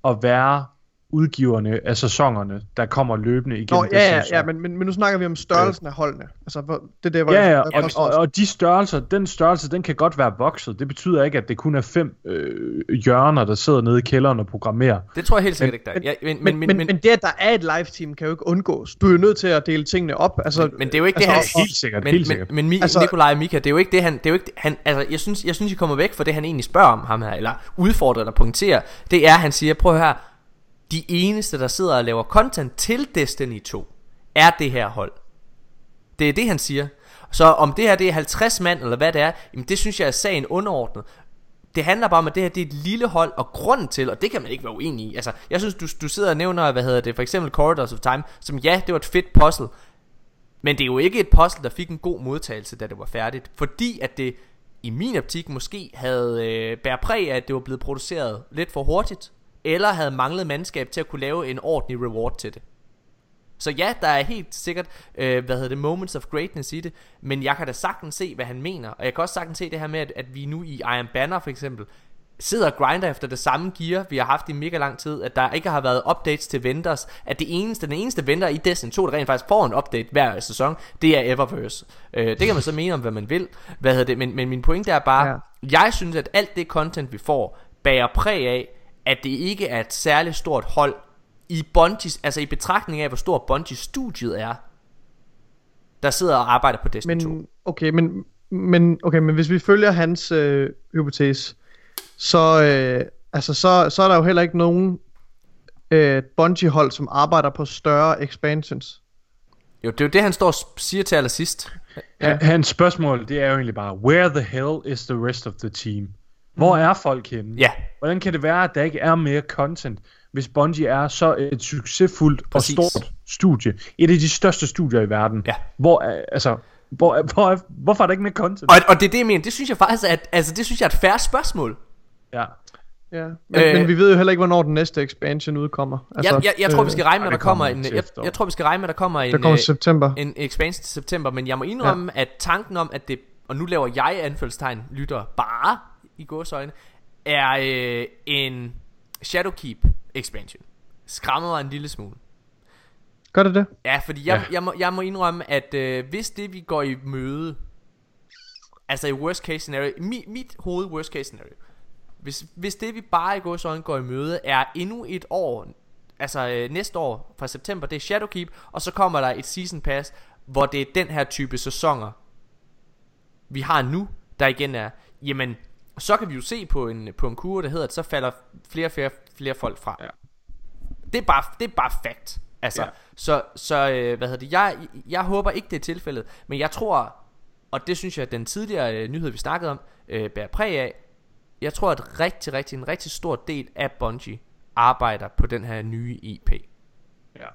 at være udgiverne af sæsonerne, der kommer løbende igennem Nå, ja, ja, ja men, men, men nu snakker vi om størrelsen af holdene. Altså, det er der, hvor Ja, ja, jeg, og, og, og de størrelser, den størrelse, den kan godt være vokset. Det betyder ikke, at det kun er fem øh, hjørner, der sidder nede i kælderen og programmerer. det tror jeg helt sikkert Men- ikke, der er. Ja, men, men, men, men, men det, at der er et live-team, kan jo ikke undgås. Du er jo nødt til at dele tingene op. Altså, Men- men det er jo ikke det, altså, han- og- Helt sikkert, men, helt sikkert. Men, men Mi, Altså- Nikolaj og Mika, det er jo ikke det han, det er jo ikke det, han, altså jeg synes, jeg synes I kommer væk fra det han egentlig spørger om ham her, eller udfordrer eller pointerer, det er han siger, prøv at høre, de eneste der sidder og laver content til Destiny 2, er det her hold. Det er det han siger. Så om det her det er 50 mand eller hvad det er, jamen det synes jeg er sagen underordnet. Det handler bare om, at det her det er et lille hold, og grunden til, og det kan man ikke være uenig i. Altså, jeg synes, du, du sidder og nævner, hvad hedder det, for eksempel Corridors of Time, som ja, det var et fedt puzzle, men det er jo ikke et puzzle, der fik en god modtagelse, da det var færdigt. Fordi at det i min optik måske havde øh, bæret præg af, at det var blevet produceret lidt for hurtigt. Eller havde manglet mandskab til at kunne lave en ordentlig reward til det. Så ja, der er helt sikkert, øh, hvad hedder det, moments of greatness i det. Men jeg kan da sagtens se, hvad han mener. Og jeg kan også sagtens se det her med, at, at vi nu i Iron Banner for eksempel, sidder og grinder efter det samme gear, vi har haft i mega lang tid, at der ikke har været updates til vendors, at det eneste, den eneste venter i Destiny 2, der rent faktisk får en update hver sæson, det er Eververse. Øh, det kan man så mene om, hvad man vil, hvad hedder det, men, men min pointe er bare, ja. jeg synes, at alt det content, vi får, bærer præg af, at det ikke er et særligt stort hold i Bungies, altså i betragtning af, hvor stor Bungie studiet er, der sidder og arbejder på Destiny men, 2. Okay, men, men, okay, men hvis vi følger hans øh, hypotese, så, øh, altså, så, så er der jo heller ikke nogen øh, Bungie-hold, som arbejder på større expansions. Jo, det er jo det, han står og siger til allersidst. Ja. Hans spørgsmål, det er jo egentlig bare, where the hell is the rest of the team? Hvor er folk henne? Ja. Hvordan kan det være, at der ikke er mere content, hvis Bungie er så et succesfuldt Præcis. og stort studie? Et af de største studier i verden. Ja. Hvor, er- altså, hvor, hvor, er- hvorfor er der ikke mere content? Og, og det er det, jeg mener. Det synes jeg faktisk, at, altså, det synes jeg er et færre spørgsmål. Ja. Ja, men, Øh. øh, men vi ved jo heller ikke, hvornår den næste expansion udkommer. Altså, jeg, jeg, jeg tror, vi skal regne med, at der kommer kommer en... Jeg, jeg tror, vi skal regne med, at der kommer en... der kommer øh, september. en expansion til september, men jeg må indrømme, ja. at tanken om, at det, og nu laver jeg anfølgelsestegn, lytter bare i gåsøjne, er øh, en Shadowkeep expansion. Skræmmer mig en lille smule. Gør det det? Ja, fordi jeg, Ja. jeg, må, jeg må indrømme, at øh, hvis det vi går i møde, altså i worst case scenario, mit, mit hoved worst case scenario, hvis, hvis det vi bare i gåsøjne går i møde, er endnu et år, altså øh, næste år fra september, det er Shadowkeep, og så kommer der et season pass, hvor det er den her type sæsoner, vi har nu, der igen er, jamen, så kan vi jo se på en, på en kurve, der hedder, at så falder flere og flere, flere folk fra. Ja. Det er bare, det er bare fact. Altså, Ja. så, så øh, hvad hedder det, jeg, jeg håber ikke det er tilfældet, men jeg tror, og det synes jeg, at den tidligere øh, nyhed, vi snakkede om, øh, bærer præg af, jeg tror, at rigtig, rigtig, en rigtig stor del af Bungie arbejder på den her nye IP. ja.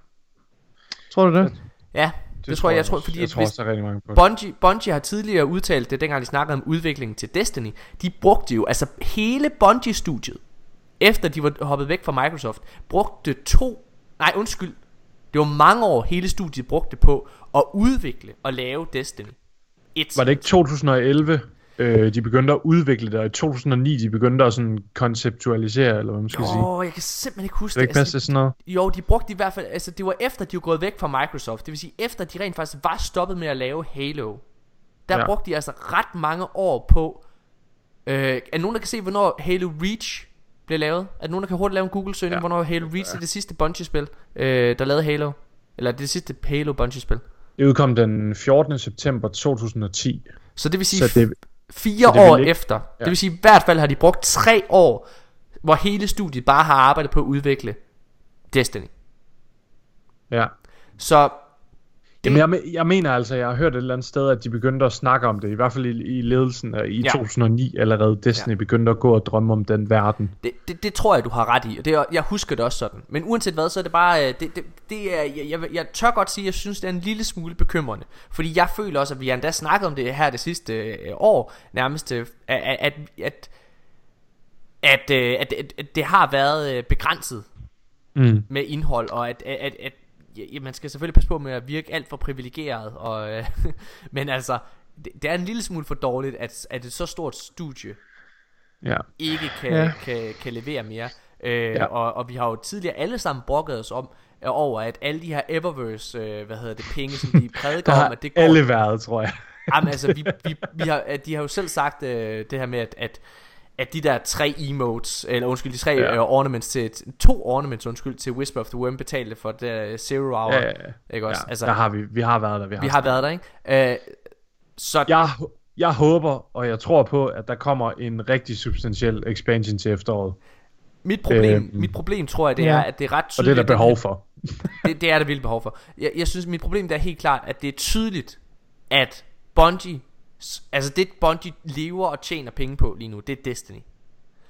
Tror du det? Ja, det, tror jeg, jeg tror, fordi jeg tror også, der er rigtig mange på. Bungie, Bungie har tidligere udtalt det, dengang de snakkede om udviklingen til Destiny. De brugte jo, altså hele Bungie-studiet, efter de var hoppet væk fra Microsoft, brugte to, nej undskyld, det var mange år hele studiet brugte på at udvikle og lave Destiny. Et. Var det ikke 2011, øh, de begyndte at udvikle det, og i 2009, de begyndte at sådan konceptualisere, eller hvad man skal sige? Åh, jeg kan simpelthen ikke huske Det er ikke passe til sådan noget? Jo, de brugte i hvert fald, altså det var efter de var gået væk fra Microsoft, det vil sige efter de rent faktisk var stoppet med at lave Halo. Der Ja. ja. brugte de altså ret mange år på, øh, er nogen der kan se, hvornår Halo Reach blev lavet? Er der nogen der kan hurtigt lave en Google-søgning, Ja. ja. hvornår Halo Reach er det sidste Bungie-spil, øh, der lavede Halo? Eller det sidste Halo Bungie-spil? Det udkom den 14. september 2010. Så det vil sige Så det, fire år ikke- efter. Ja. Det vil sige, i hvert fald har de brugt tre år, hvor hele studiet bare har arbejdet på at udvikle Destiny. ja. Så Jamen, jeg, jeg mener altså, jeg har hørt et eller andet sted, at de begyndte at snakke om det, i hvert fald i, i ledelsen af, i Ja. 2009 allerede. Disney Ja. begyndte at gå og drømme om den verden. Det, det, det tror jeg, du har ret i, og det jeg husker det også sådan. Men uanset hvad, så er det bare, øh, det, det, det er, jeg, jeg, jeg tør godt sige, at jeg synes, det er en lille smule bekymrende. Fordi jeg føler også, at vi har endda snakket om det her det sidste øh, år, nærmest, øh, at, at, at, at, øh, at, at, at det har været øh, begrænset Mm. med indhold, og at, at, at, at ja, man skal selvfølgelig passe på med at virke alt for privilegeret, og, øh, men altså, det, det er en lille smule for dårligt, at, at et så stort studie Ja. ikke kan, Ja. kan, kan levere mere. Øh, Ja. og, og vi har jo tidligere alle sammen brokket os om, øh, over at alle de her Eververse, øh, hvad hedder det, penge, som de prædiker om, at det går... alle været, tror jeg. Jamen altså, vi, vi, vi har, de har jo selv sagt øh, det her med, at, at, at de der tre emotes, eller undskyld, de tre Ja. øh, ornaments til, to ornaments, undskyld, til Whisper of the Worm betalte for det der Zero Hour. Ja, ja, ja. Ikke også? Ja, altså, der har vi, vi har været der. Vi har, vi har været der, ikke? Øh, så Jeg, jeg håber, og jeg tror på, at der kommer en rigtig substantiel expansion til efteråret. mit problem, øhm, mit problem tror jeg, det ja. er, at det er ret Og tydeligt. det er der behov for. det, det er der vildt behov for. Jeg, jeg synes, mit problem det er helt klart, at det er tydeligt, at Bungie, altså det Bungie lever og tjener penge på lige nu, det er Destiny.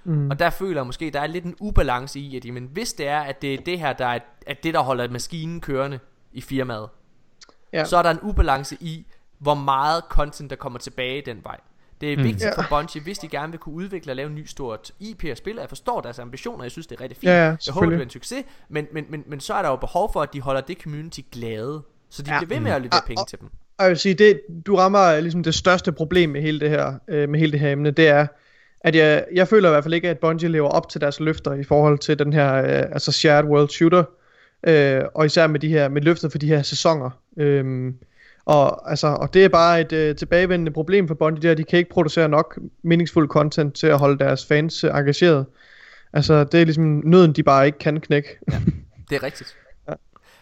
Mm. Og der føler jeg måske, der er lidt en ubalance i, at jamen, hvis det er, at det er det her, der er at det, der holder maskinen kørende i firmaet, Ja. ja. så er der en ubalance i, hvor meget content, der kommer tilbage den vej. Det er Mm. vigtigt Ja. for Bungie, hvis de gerne vil kunne udvikle og lave en ny stort IP og spil. Jeg forstår deres ambitioner, jeg synes det er rigtig fint. Ja, ja, jeg håber det bliver en succes, men, men, men, men så er der jo behov for, at de holder det community glade. Så de Ja. ja. bliver ved med at levere Ah, penge og- til dem. Og jeg vil sige, det, du rammer ligesom det største problem med hele det her, øh, med hele det her emne, det er, at jeg, jeg føler i hvert fald ikke, at Bungie lever op til deres løfter i forhold til den her øh, altså shared world shooter, øh, og især med de her med løfter for de her sæsoner. Øh, og, altså, og det er bare et øh, tilbagevendende problem for Bungie, det er, at de kan ikke producere nok meningsfuld content til at holde deres fans øh, engageret. Altså, det er ligesom nøden, de bare ikke kan knække. Ja, det er rigtigt.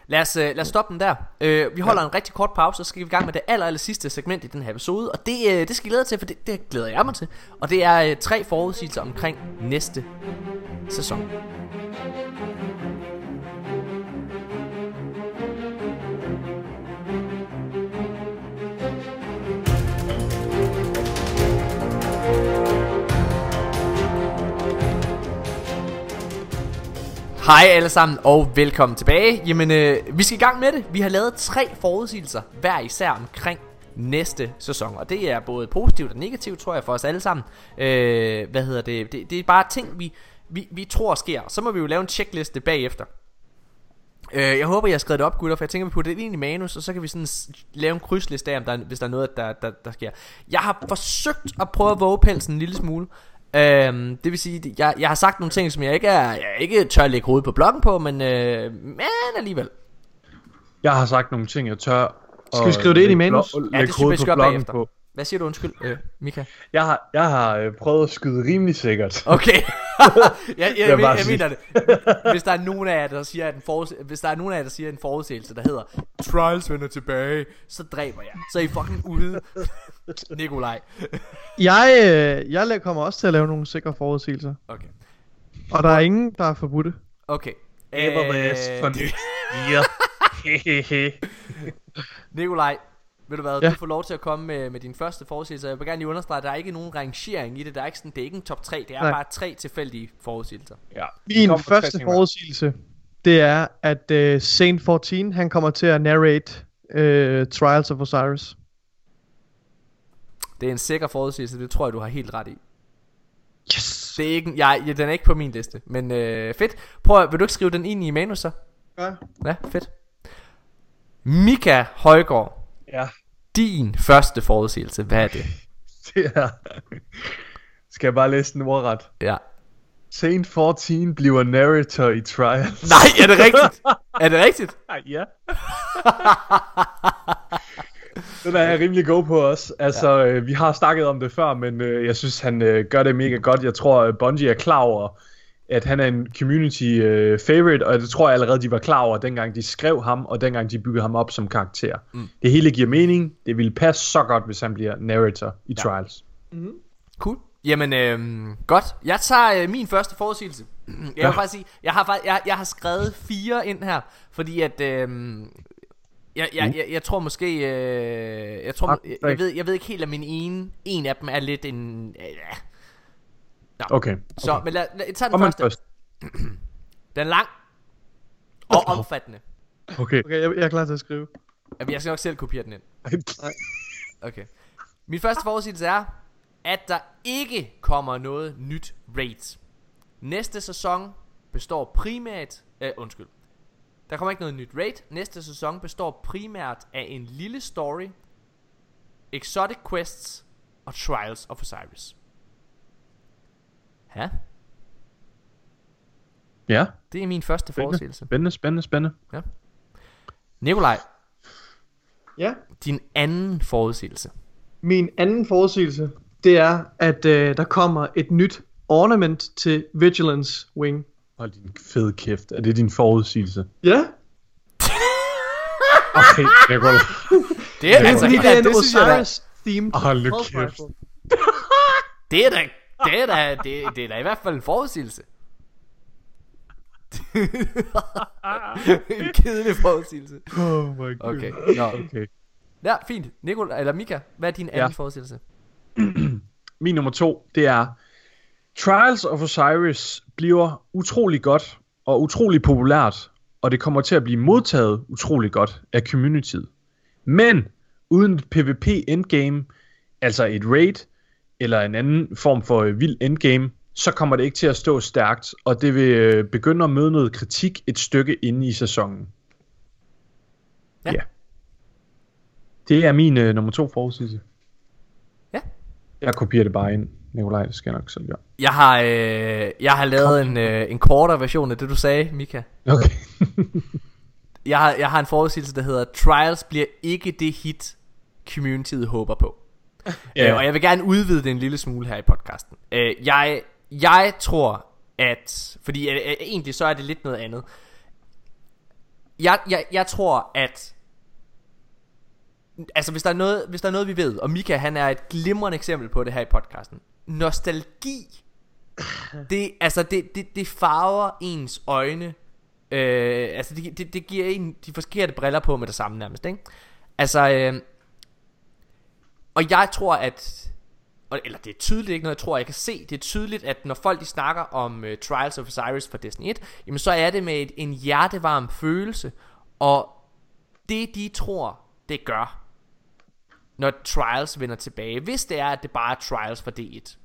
Lad os, uh, lad os stoppe den der. Uh, vi holder ja. en rigtig kort pause, så skal vi i gang med det aller, aller sidste segment i den her episode. Og det, uh, det skal I glæde til, for det, det glæder jeg mig til. Og det er uh, tre forudsigelser omkring næste sæson. Hej alle sammen og velkommen tilbage. Jamen, øh, vi skal i gang med det. Vi har lavet tre forudsigelser hver især omkring næste sæson. Og det er både positivt og negativt, tror jeg, for os alle sammen. Øh, hvad hedder det? det? Det er bare ting, vi, vi, vi tror sker. Så må vi jo lave en checkliste bagefter. Øh, jeg håber, jeg har skrevet det op, gutter, for jeg tænker, vi putter det ind i manus, og så kan vi sådan lave en krydsliste af, om der, hvis der er noget, der, der, der sker. Jeg har forsøgt at prøve at våge pelsen en lille smule, Øhm, det vil sige, jeg, jeg har sagt nogle ting, som jeg ikke, er, jeg ikke tør at lægge hovedet på bloggen på, men, øh, men alligevel. Jeg har sagt nogle ting, jeg tør Skal vi skrive det ind i manus? Ja, det synes vi skal bagefter. På. Hvad siger du undskyld, øh, Mika? Jeg har, jeg har øh, prøvet at skyde rimelig sikkert. Okay. jeg, jeg, jeg, jeg, jeg mener det. Hvis der er nogen af jer, der siger, at en forudse- hvis der er nogen af jer, der siger en forudsigelse, der hedder Trials vender tilbage, så dræber jeg. Så er I fucking ude. Nikolaj. jeg, øh, jeg kommer også til at lave nogle sikre forudsigelser. Okay. Og der er ingen, der er forbudte. Okay. Everlast Øh, for Ja. Nikolaj, ved du hvad, Ja. du får lov til at komme med, med din første forudsigelse. Jeg vil gerne lige understrege, at der er ikke nogen rangering i det. Der er ikke sådan, det er ikke en top 3, det er Nej. bare tre tilfældige forudsigelser. ja. Min første forudsigelse, det er, at uh, Saint 14, han kommer til at narrate uh, Trials of Osiris. Det er en sikker forudsigelse, det tror jeg, du har helt ret i. Yes! Det er ikke, jeg, ja, den er ikke på min liste, men øh, fedt. Prøv vil du ikke skrive den ind i manus så? Ja. Ja, fedt. Mika Højgaard, Ja, din første forudsigelse, hvad er det? det er... Skal jeg bare læse den ordret? Ja. Saint 14 bliver narrator i Trials. Nej, er det rigtigt? er det rigtigt? Nej, ja. Den er jeg rimelig god på også. Altså, ja. øh, vi har snakket om det før, men øh, jeg synes, han øh, gør det mega godt. Jeg tror, øh, Bungie er klar over, at han er en community øh, favorite, og det tror jeg allerede, de var klar over, dengang de skrev ham, og dengang de byggede ham op som karakter. Mm. Det hele giver mening. Det ville passe så godt, hvis han bliver narrator i ja. Trials. Cool. Jamen, øh, godt. Jeg tager øh, min første forudsigelse. Jeg vil Ja. faktisk sige, jeg har, faktisk, jeg, jeg har skrevet fire ind her, fordi at... Øh, jeg, jeg, jeg, jeg tror måske øh, jeg tror jeg, jeg ved jeg ved ikke helt om min ene en af dem er lidt en øh, ja. Okay. Så men lad, lad, tag den Kom første. først. Den er lang og omfattende. Okay. Okay, jeg, jeg er klar til at skrive. Jamen, jeg skal nok selv kopiere den ind. Okay. Min første forudsigelse er, at der ikke kommer noget nyt raid. Næste sæson består primært... Øh, undskyld. Der kommer ikke noget nyt raid. Næste sæson består primært af en lille story, exotic quests og Trials of Osiris. Ja, Ja. det er min første Spændende. forudsigelse. Spændende, spændende, spændende. Nikolaj, Ja. din anden forudsigelse. Min anden forudsigelse, det er, at øh, der kommer et nyt ornament til Vigilance Wing. Hold din fede kæft. Er det din forudsigelse? Ja, Okay, jeg går Det er det er altså fordi, det er en Osiris-themed Hold nu kæft. Det er da, det er da, det, det er da i hvert fald en forudsigelse. en kedelig forudsigelse. Oh my god. Okay, nå. Okay. Ja, fint. Nicol, eller Mika, hvad er din anden Ja. forudsigelse? Min nummer to, det er Trials of Osiris bliver utrolig godt og utrolig populært, og det kommer til at blive modtaget utrolig godt af communityet. Men uden et PvP endgame, altså et raid, eller en anden form for øh, vild endgame, så kommer det ikke til at stå stærkt, og det vil øh, begynde at møde noget kritik et stykke inde i sæsonen. Ja. ja. Det er min øh, nummer to forudsigelse. Ja. Jeg kopierer det bare ind. Nikolaj, det skal jeg nok selv gøre. Jeg har, øh, jeg har lavet en, øh, en kortere version af det, du sagde, Mika. Okay. Jeg har, jeg har en forudsigelse, der hedder Trials bliver ikke det hit, communityet håber på. Ja. Øh, og jeg vil gerne udvide det en lille smule her i podcasten. Øh, jeg, jeg tror, at... Fordi øh, øh, egentlig så er det lidt noget andet. Jeg, jeg, jeg tror, at... Altså hvis der, er noget, hvis der er noget vi ved Og Mika han er et glimrende eksempel på det her i podcasten Nostalgi Det, altså det, det, det farver ens øjne øh, Altså det, det, det giver en de forkerte briller på med det samme nærmest ikke? Altså øh, og jeg tror at eller det er tydeligt ikke noget jeg tror jeg kan se. Det er tydeligt at når folk de snakker om uh, Trials of Osiris fra Destiny 1 Jamen så er det med et, en hjertevarm følelse. Og det de tror det gør Når Trials vender tilbage. Hvis det er at det bare er Trials for D1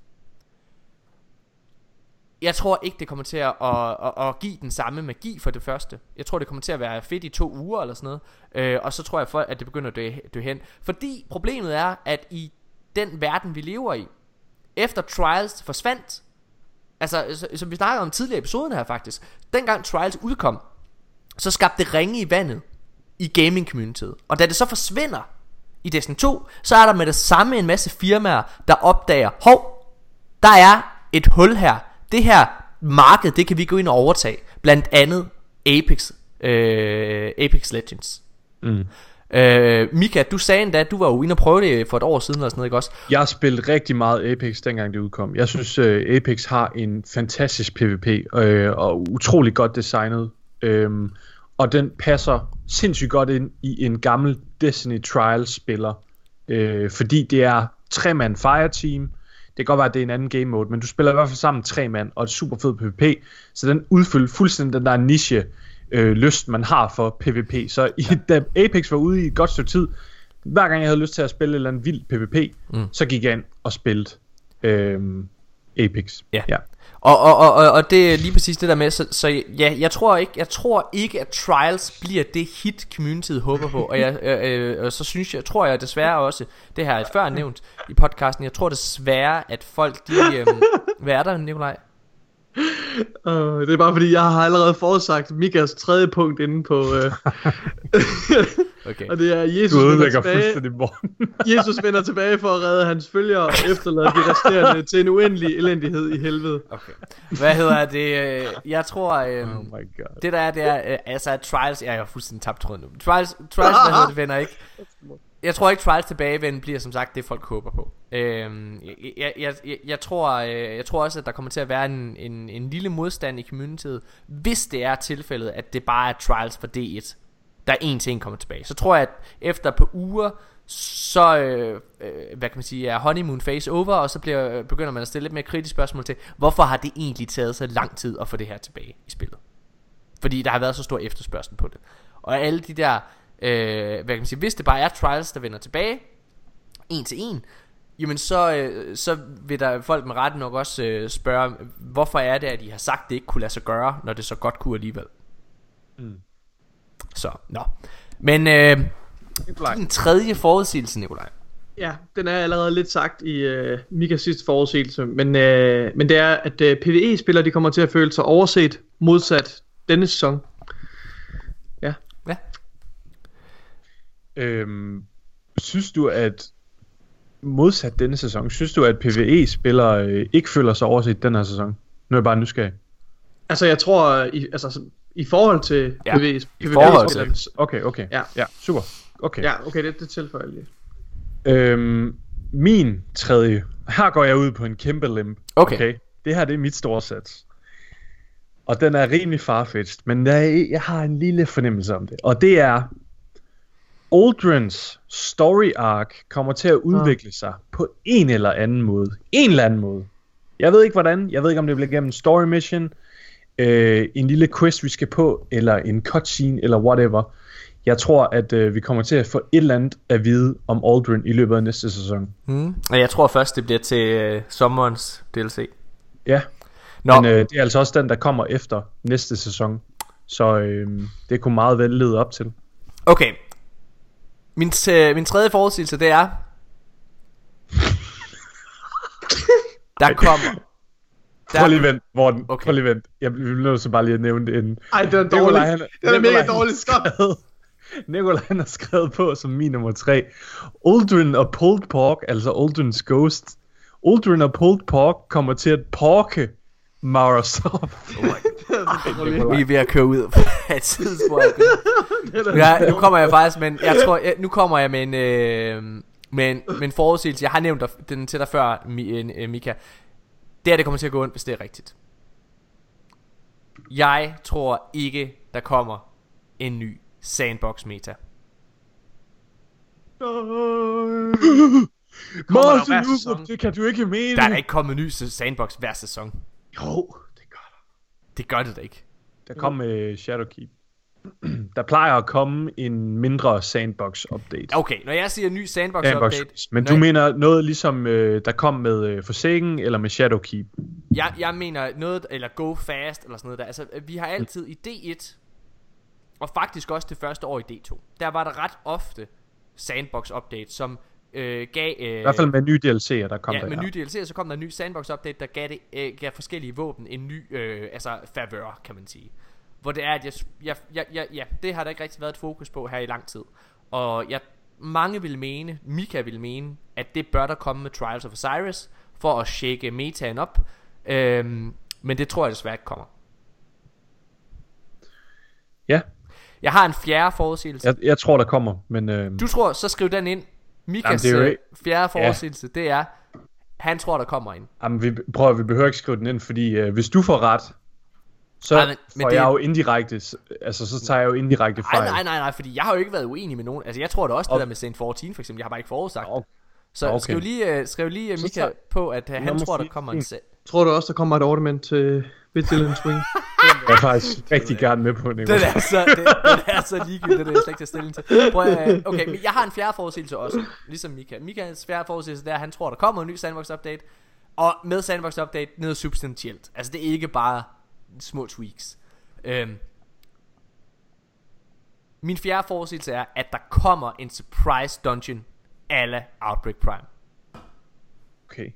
jeg tror ikke det kommer til at, at, at, at give den samme magi for det første. Jeg tror det kommer til at være fedt i to uger eller sådan noget. Øh, Og så tror jeg for, at det begynder at dø, dø hen. Fordi problemet er at i den verden vi lever i Efter Trials forsvandt Altså som vi snakkede om tidligere i episoden her faktisk Dengang Trials udkom Så skabte det ringe i vandet I gaming communityet. Og da det så forsvinder i Destiny 2 Så er der med det samme en masse firmaer Der opdager Hov der er et hul her. Det her marked, det kan vi gå ind og overtage. Blandt andet Apex, øh, Apex Legends. Mm. Øh, Mika, du sagde endda, at du var jo inde og prøve det for et år siden eller sådan noget, ikke også? Jeg har spillet rigtig meget Apex, dengang det udkom. Jeg synes, uh, Apex har en fantastisk PvP, øh, og utrolig godt designet. Øhm, og den passer sindssygt godt ind i en gammel Destiny Trials-spiller. Øh, fordi det er tre mand fireteam. Det kan godt være, at det er en anden game mode, men du spiller i hvert fald sammen tre mand, og et super fed PvP. Så den udfylder fuldstændig den der niche øh, lyst, man har for PvP. Så i, da Apex var ude i et godt stykke tid, hver gang jeg havde lyst til at spille et eller andet vildt PvP, mm. så gik jeg ind og spillede øhm, Apex. Ja. ja. Og, og, og, og, og det er lige præcis det der med, så, så ja, jeg tror ikke, jeg tror ikke, at Trials bliver det hit, communityet håber på. Og jeg, øh, øh, og så synes jeg, tror jeg desværre også, det her er før nævnt i podcasten, jeg tror desværre, at folk de, øh, hvad er der, Nikolaj? Uh, det er bare fordi, jeg har allerede forudsagt Mikas tredje punkt inde på... Uh, Okay. og det er, Jesus Du vender, tilbage. Jesus vender tilbage for at redde hans følgere og efterlade de resterende til en uendelig elendighed i helvede. Okay. Hvad hedder det? øh, Jeg tror, øh, oh my god. det der er, det er, øh, altså Trials, jeg er jo fuldstændig tabt tråden nu. Trials, Trials hvad hedder det, venner ikke? Jeg tror ikke Trials tilbagevenden bliver som sagt det folk håber på. Øhm, jeg, jeg, jeg, jeg, tror, øh, jeg tror også at der kommer til at være en, en, en lille modstand i communityet Hvis det er tilfældet at det bare er Trials for D1 Der en til en kommer tilbage. Så tror jeg at efter på uger så øh, øh, hvad kan man sige er honeymoon phase over og så bliver, øh, begynder man at stille lidt mere kritiske spørgsmål til hvorfor har det egentlig taget så lang tid at få det her tilbage i spillet? Fordi der har været så stor efterspørgsel på det. Og alle de der øh, Hvad kan man sige Hvis det bare er Trials der vender tilbage En til en Jamen så, øh, så vil der folk med rette nok også øh, spørge Hvorfor er det at de har sagt det ikke kunne lade sig gøre Når det så godt kunne alligevel Mm. Så, nå Men øh, Nikolaj. din tredje forudsigelse Nikolaj Ja, den er allerede lidt sagt i uh, Mikas sidste forudsigelse, men, uh, men det er, at uh, PvE-spillere de kommer til at føle sig overset modsat denne sæson. Ja. Ja Øhm, synes du, at modsat denne sæson, synes du, at PvE-spillere øh, ikke føler sig overset den her sæson? Nu er jeg bare nysgerrig. Altså jeg tror, i, altså, i forhold til Ja, PvE, i forhold til. Okay, okay. Ja. ja super. Okay. Ja, okay, det, det tilføjer jeg lige. Øhm, min tredje. Her går jeg ud på en kæmpe limp. Okay. okay? Det her det er mit store sats. Og den er rimelig farfetched, men jeg, jeg har en lille fornemmelse om det. Og det er, Aldrins story arc kommer til at udvikle sig på en eller anden måde. En eller anden måde. Jeg ved ikke hvordan. Jeg ved ikke om det bliver gennem en story mission, øh, en lille quest vi skal på, eller en cutscene, eller whatever. Jeg tror, at øh, vi kommer til at få et eller andet at vide om Aldrin i løbet af næste sæson. mm. Og jeg tror først det bliver til øh, sommerens DLC Ja, Nå, men øh, det er altså også den, der kommer efter næste sæson. Så øh, det kunne meget vel lede op til. Okay min, t- min tredje forudsigelse det er Der kommer... Prøv lige vent, Morten. Okay. Prøv lige vent. Jeg bliver nødt til bare lige at nævne det inden. Ej, den er Nikolaj, dårlig. han- Den er mega han dårlig skrevet. Nikolaj han har skrevet på som min nummer 3. Uldren og pulled pork, altså Uldrens ghost. Uldren og pulled pork kommer til at porke Mara Soft. Vi er ved at køre ud af et tidsspor. Ja, nu kommer jeg faktisk, men jeg tror, jeg, nu kommer jeg med en, øh, med en, med en forudsigelse. Jeg har nævnt den til dig før, Mi, øh, Mika. Det her, det kommer til at gå ondt, hvis det er rigtigt. Jeg tror ikke, der kommer en ny sandbox meta. Martin, det kan du ikke mene. Der er ikke kommet en ny sandbox hver sæson. Jo, det gør der. Det gør det da ikke. Der kom med Shadowkeep. Der plejer at komme en mindre sandbox update. Okay, når jeg siger ny sandbox, Sandbox, update, men du jeg- mener noget ligesom øh, der kom med øh, Forsaken eller med Shadowkeep? Jeg, jeg mener noget, eller go fast, eller sådan noget der. Altså, vi har altid i D1, og faktisk også det første år i D2, der var der ret ofte sandbox update, som øh, gav... Øh, I hvert fald med nye DLC'er, der kom ja, der. med her. nye DLC'er, så kom der en ny sandbox update, der gav, det, øh, gav forskellige våben en ny, øh, altså favør, kan man sige. Hvor det er, at jeg, jeg, jeg, jeg, ja, det har der ikke rigtig været et fokus på her i lang tid. Og jeg, mange vil mene, Mika vil mene, at det bør der komme med Trials of Osiris, for at shake metaen op. Øhm, men det tror jeg desværre ikke kommer. Ja, Jeg har en fjerde forudsigelse. jeg, jeg tror der kommer, men øh, Du tror, så skriv den ind. Mikas Jamen, det er jo øh, fjerde forudsigelse, det er, han tror, der kommer en. jamen, vi, prøv at, vi behøver ikke skrive den ind, fordi øh, hvis du får ret, så Nej, men- men får det- jeg jo indirekte, altså så tager jeg jo indirekte Nej, fejl. nej, nej, nej, fordi jeg har jo ikke været uenig med nogen. Altså, jeg tror da også, det Og- der med Saint 14, for eksempel, jeg har bare ikke forudsagt. Okay. Så okay. skriv lige, uh, skriv lige Så Mika tager- på, at uh, han tror, der kommer en sag. Tror du også, der kommer et ornament til Vigilant Swing? Jeg er faktisk rigtig gerne med på det. Den er så, det, den er så ligegyldig, det er jeg slet ikke stilling til. Prøv, at, okay, men jeg har en fjerde forudsigelse også, ligesom Mika. Mikas fjerde forudsigelse, det er, at han tror, der kommer en ny sandbox update. Og med sandbox update, noget substantielt. Altså, det er ikke bare små tweaks. Øhm, min fjerde forudsigelse er, at der kommer en surprise dungeon ala Outbreak Prime. Okay,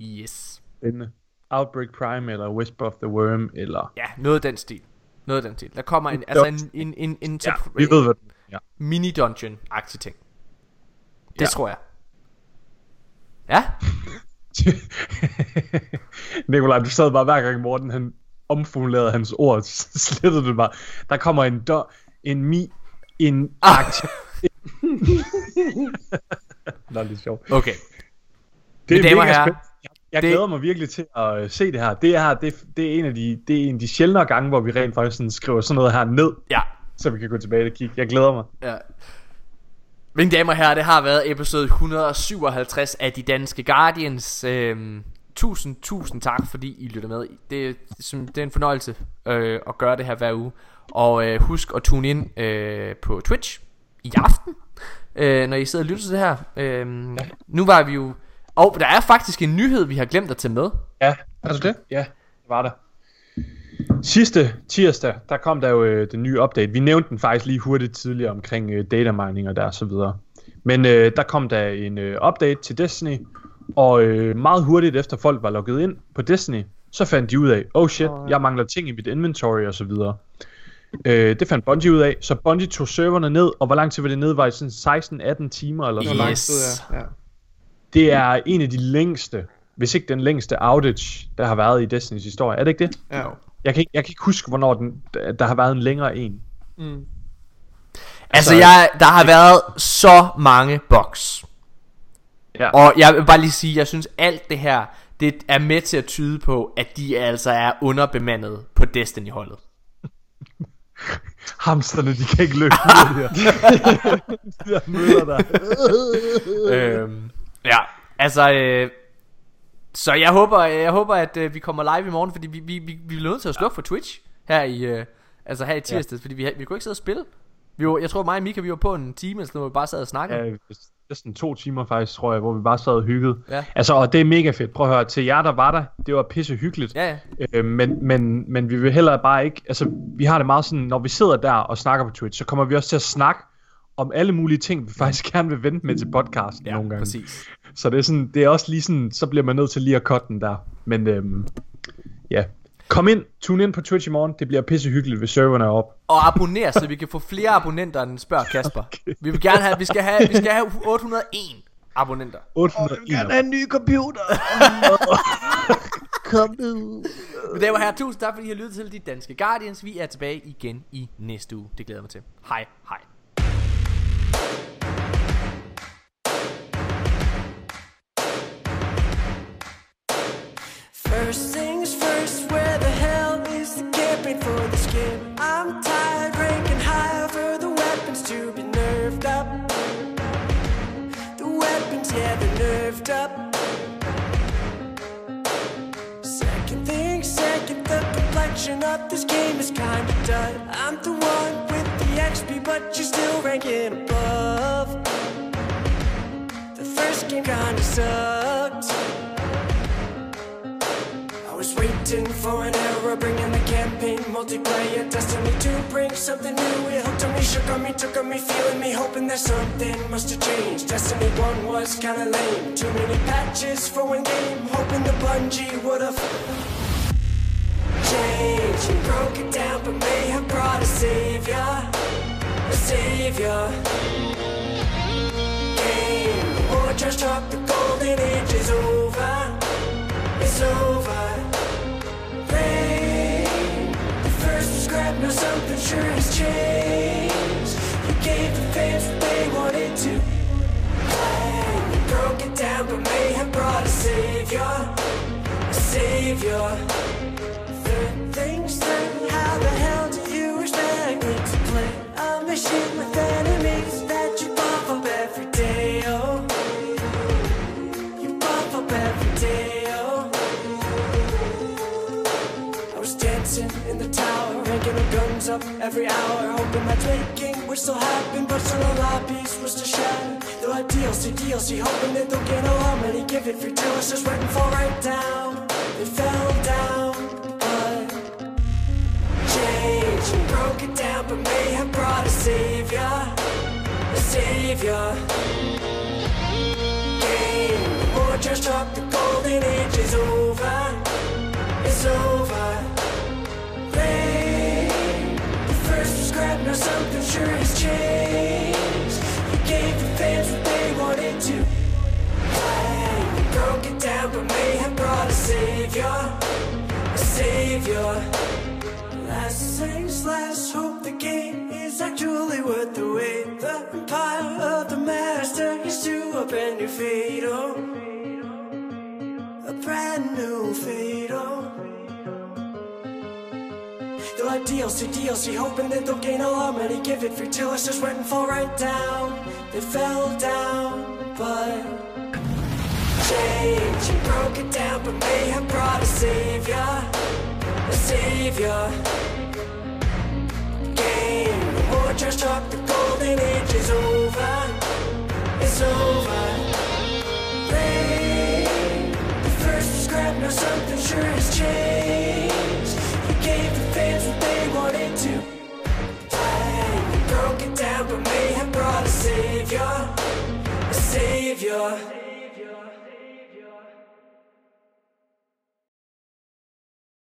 Yes. spændende. Outbreak Prime, eller Whisper of the Worm, eller... Ja, noget af den stil. Noget af den stil. Der kommer en, altså en, en, en, en, Ja, vi ved, hvad ja. mini-dungeon-agtig ting. Det Ja. tror jeg. Ja? Nikolaj, du sad bare hver gang Morten han omformulerede hans ord, slettede det bare. Der kommer en do, en mi, en Ah. aktiv. Nå, det er sjovt. Okay. Det Mine er damer og herrer, spændende. Jeg, det- glæder mig virkelig til at øh, se det her. Det er, det, det er en af de, det er en af de sjældnere gange, hvor vi rent faktisk sådan skriver sådan noget her ned, Ja. så vi kan gå tilbage og kigge. Jeg glæder mig. ja. Mine damer og herrer, det har været episode 157 af De Danske Guardians. Øhm, tusind, tusind tak, fordi I lytter med. Det, er, som- det er en fornøjelse øh, at gøre det her hver uge. Og øh, husk at tune ind øh, på Twitch i aften, øh, når I sidder og lytter til det her. Ja. Nu var vi jo... Og der er faktisk en nyhed, vi har glemt at tage med. Ja, Er det det? Ja, det var der. Sidste tirsdag, der kom der jo øh, den nye update. Vi nævnte den faktisk lige hurtigt tidligere omkring øh, data mining og der og så videre. Men øh, der kom der en øh, update til Destiny, og øh, meget hurtigt efter folk var logget ind på Destiny, så fandt de ud af, oh shit, jeg mangler ting i mit inventory og så videre. Øh, det fandt Bungie ud af, så Bungie tog serverne ned, og hvor lang tid var det ned? Var det sådan 16-18 timer eller sådan Yes. noget? Ja. Det er en af de længste, hvis ikke den længste outage, der har været i Destinys historie. Er det ikke det? ja. Jeg kan ikke, jeg kan ikke huske, hvornår den, der har været en længere en. Mm. Altså, Altså, jeg, der har været så mange bugs. Ja. Og jeg vil bare lige sige, jeg synes alt det her, det er med til at tyde på, at de altså er underbemandet på Destiny-holdet. Hamsterne, de kan ikke løbe hurtigere. de der møder der. øhm, ja, altså... Øh, så jeg håber, jeg håber at øh, vi kommer live i morgen, fordi vi, vi, vi, vi er nødt til at slukke for Twitch her i, øh, altså her i tirsdag, fordi vi, vi kunne ikke sidde og spille. Vi var, jeg tror mig og Mika, vi var på en time, eller sådan noget, hvor vi bare sad og snakkede. Ja, næsten to timer faktisk, tror jeg, hvor vi bare sad og hyggede. Ja. Altså, og det er mega fedt. Prøv at høre, til jer, der var der, det var pisse hyggeligt. Ja, ja. Øh, men, men, men vi vil heller bare ikke, altså vi har det meget sådan, når vi sidder der og snakker på Twitch, så kommer vi også til at snakke om alle mulige ting, vi faktisk gerne vil vente med til podcasten Ja, nogle gange. præcis. Så det er sådan, det er også lige sådan, så bliver man nødt til lige at cutte den der. Men øhm, ja. Kom ind, tune ind på Twitch i morgen. Det bliver pisse hyggeligt, hvis serverne er op. Og abonner, så vi kan få flere abonnenter end spørg Kasper. Okay. Vi vil gerne have, vi skal have, vi skal have 801 abonnenter. 801. en ny computer. Kom nu. Mine damer og herrer, tusind tak fordi I har lyttet til De Danske Guardians. Vi er tilbage igen i næste uge. Det glæder jeg mig til. Hej, hej. Of this game is kinda done. I'm the one with the XP, but you're still ranking above. The first game kinda sucked. I was waiting for an error, bringing the campaign multiplayer destiny to bring something new. It hooked on me, shook on me, took on me, feeling me, hoping that something must have changed. Destiny 1 was kinda lame, too many patches for one game, hoping the Bungie would've changed. You broke it down, but may have brought a savior, a savior. Game, the war just talk, the golden age is over, it's over rain. The first was grab, now something sure has changed. You gave the fans what they wanted to. play. You broke it down, but may have brought a savior, a savior. A with enemies that you buff up every day? Oh, you buff up every day. Oh. I was dancing in the tower, ranking the guns up every hour, hoping that drinking would still happen, but still a lot piece was to shatter. Though I DLC, DLC, hoping that they'll get a lot money, give it free till it's just waiting fall right down. It fell down, but change and broke it down, but may have brought a savior, a savior. Game, war just talk, the golden age is over it's over. Rain. The first was grab, now something sure has changed. You gave the fans what they wanted to. play. You broke it down, but may have brought a savior, a savior. Last things last, hope the game is actually worth the wait. The empire of the master is to a brand new fate. Oh a brand new fate. Oh. They're like DLC, DLC, hoping that they'll gain a lot money, give it free till it's just went and fall right down. They fell down, but change and broke it down, but may have brought a savior, a savior. Game, the war just talk, the golden age is over, it's over. Rain. The first grab, now something sure has changed. You gave the fans what they wanted to. play. You broke it down, but may have brought a savior, a savior.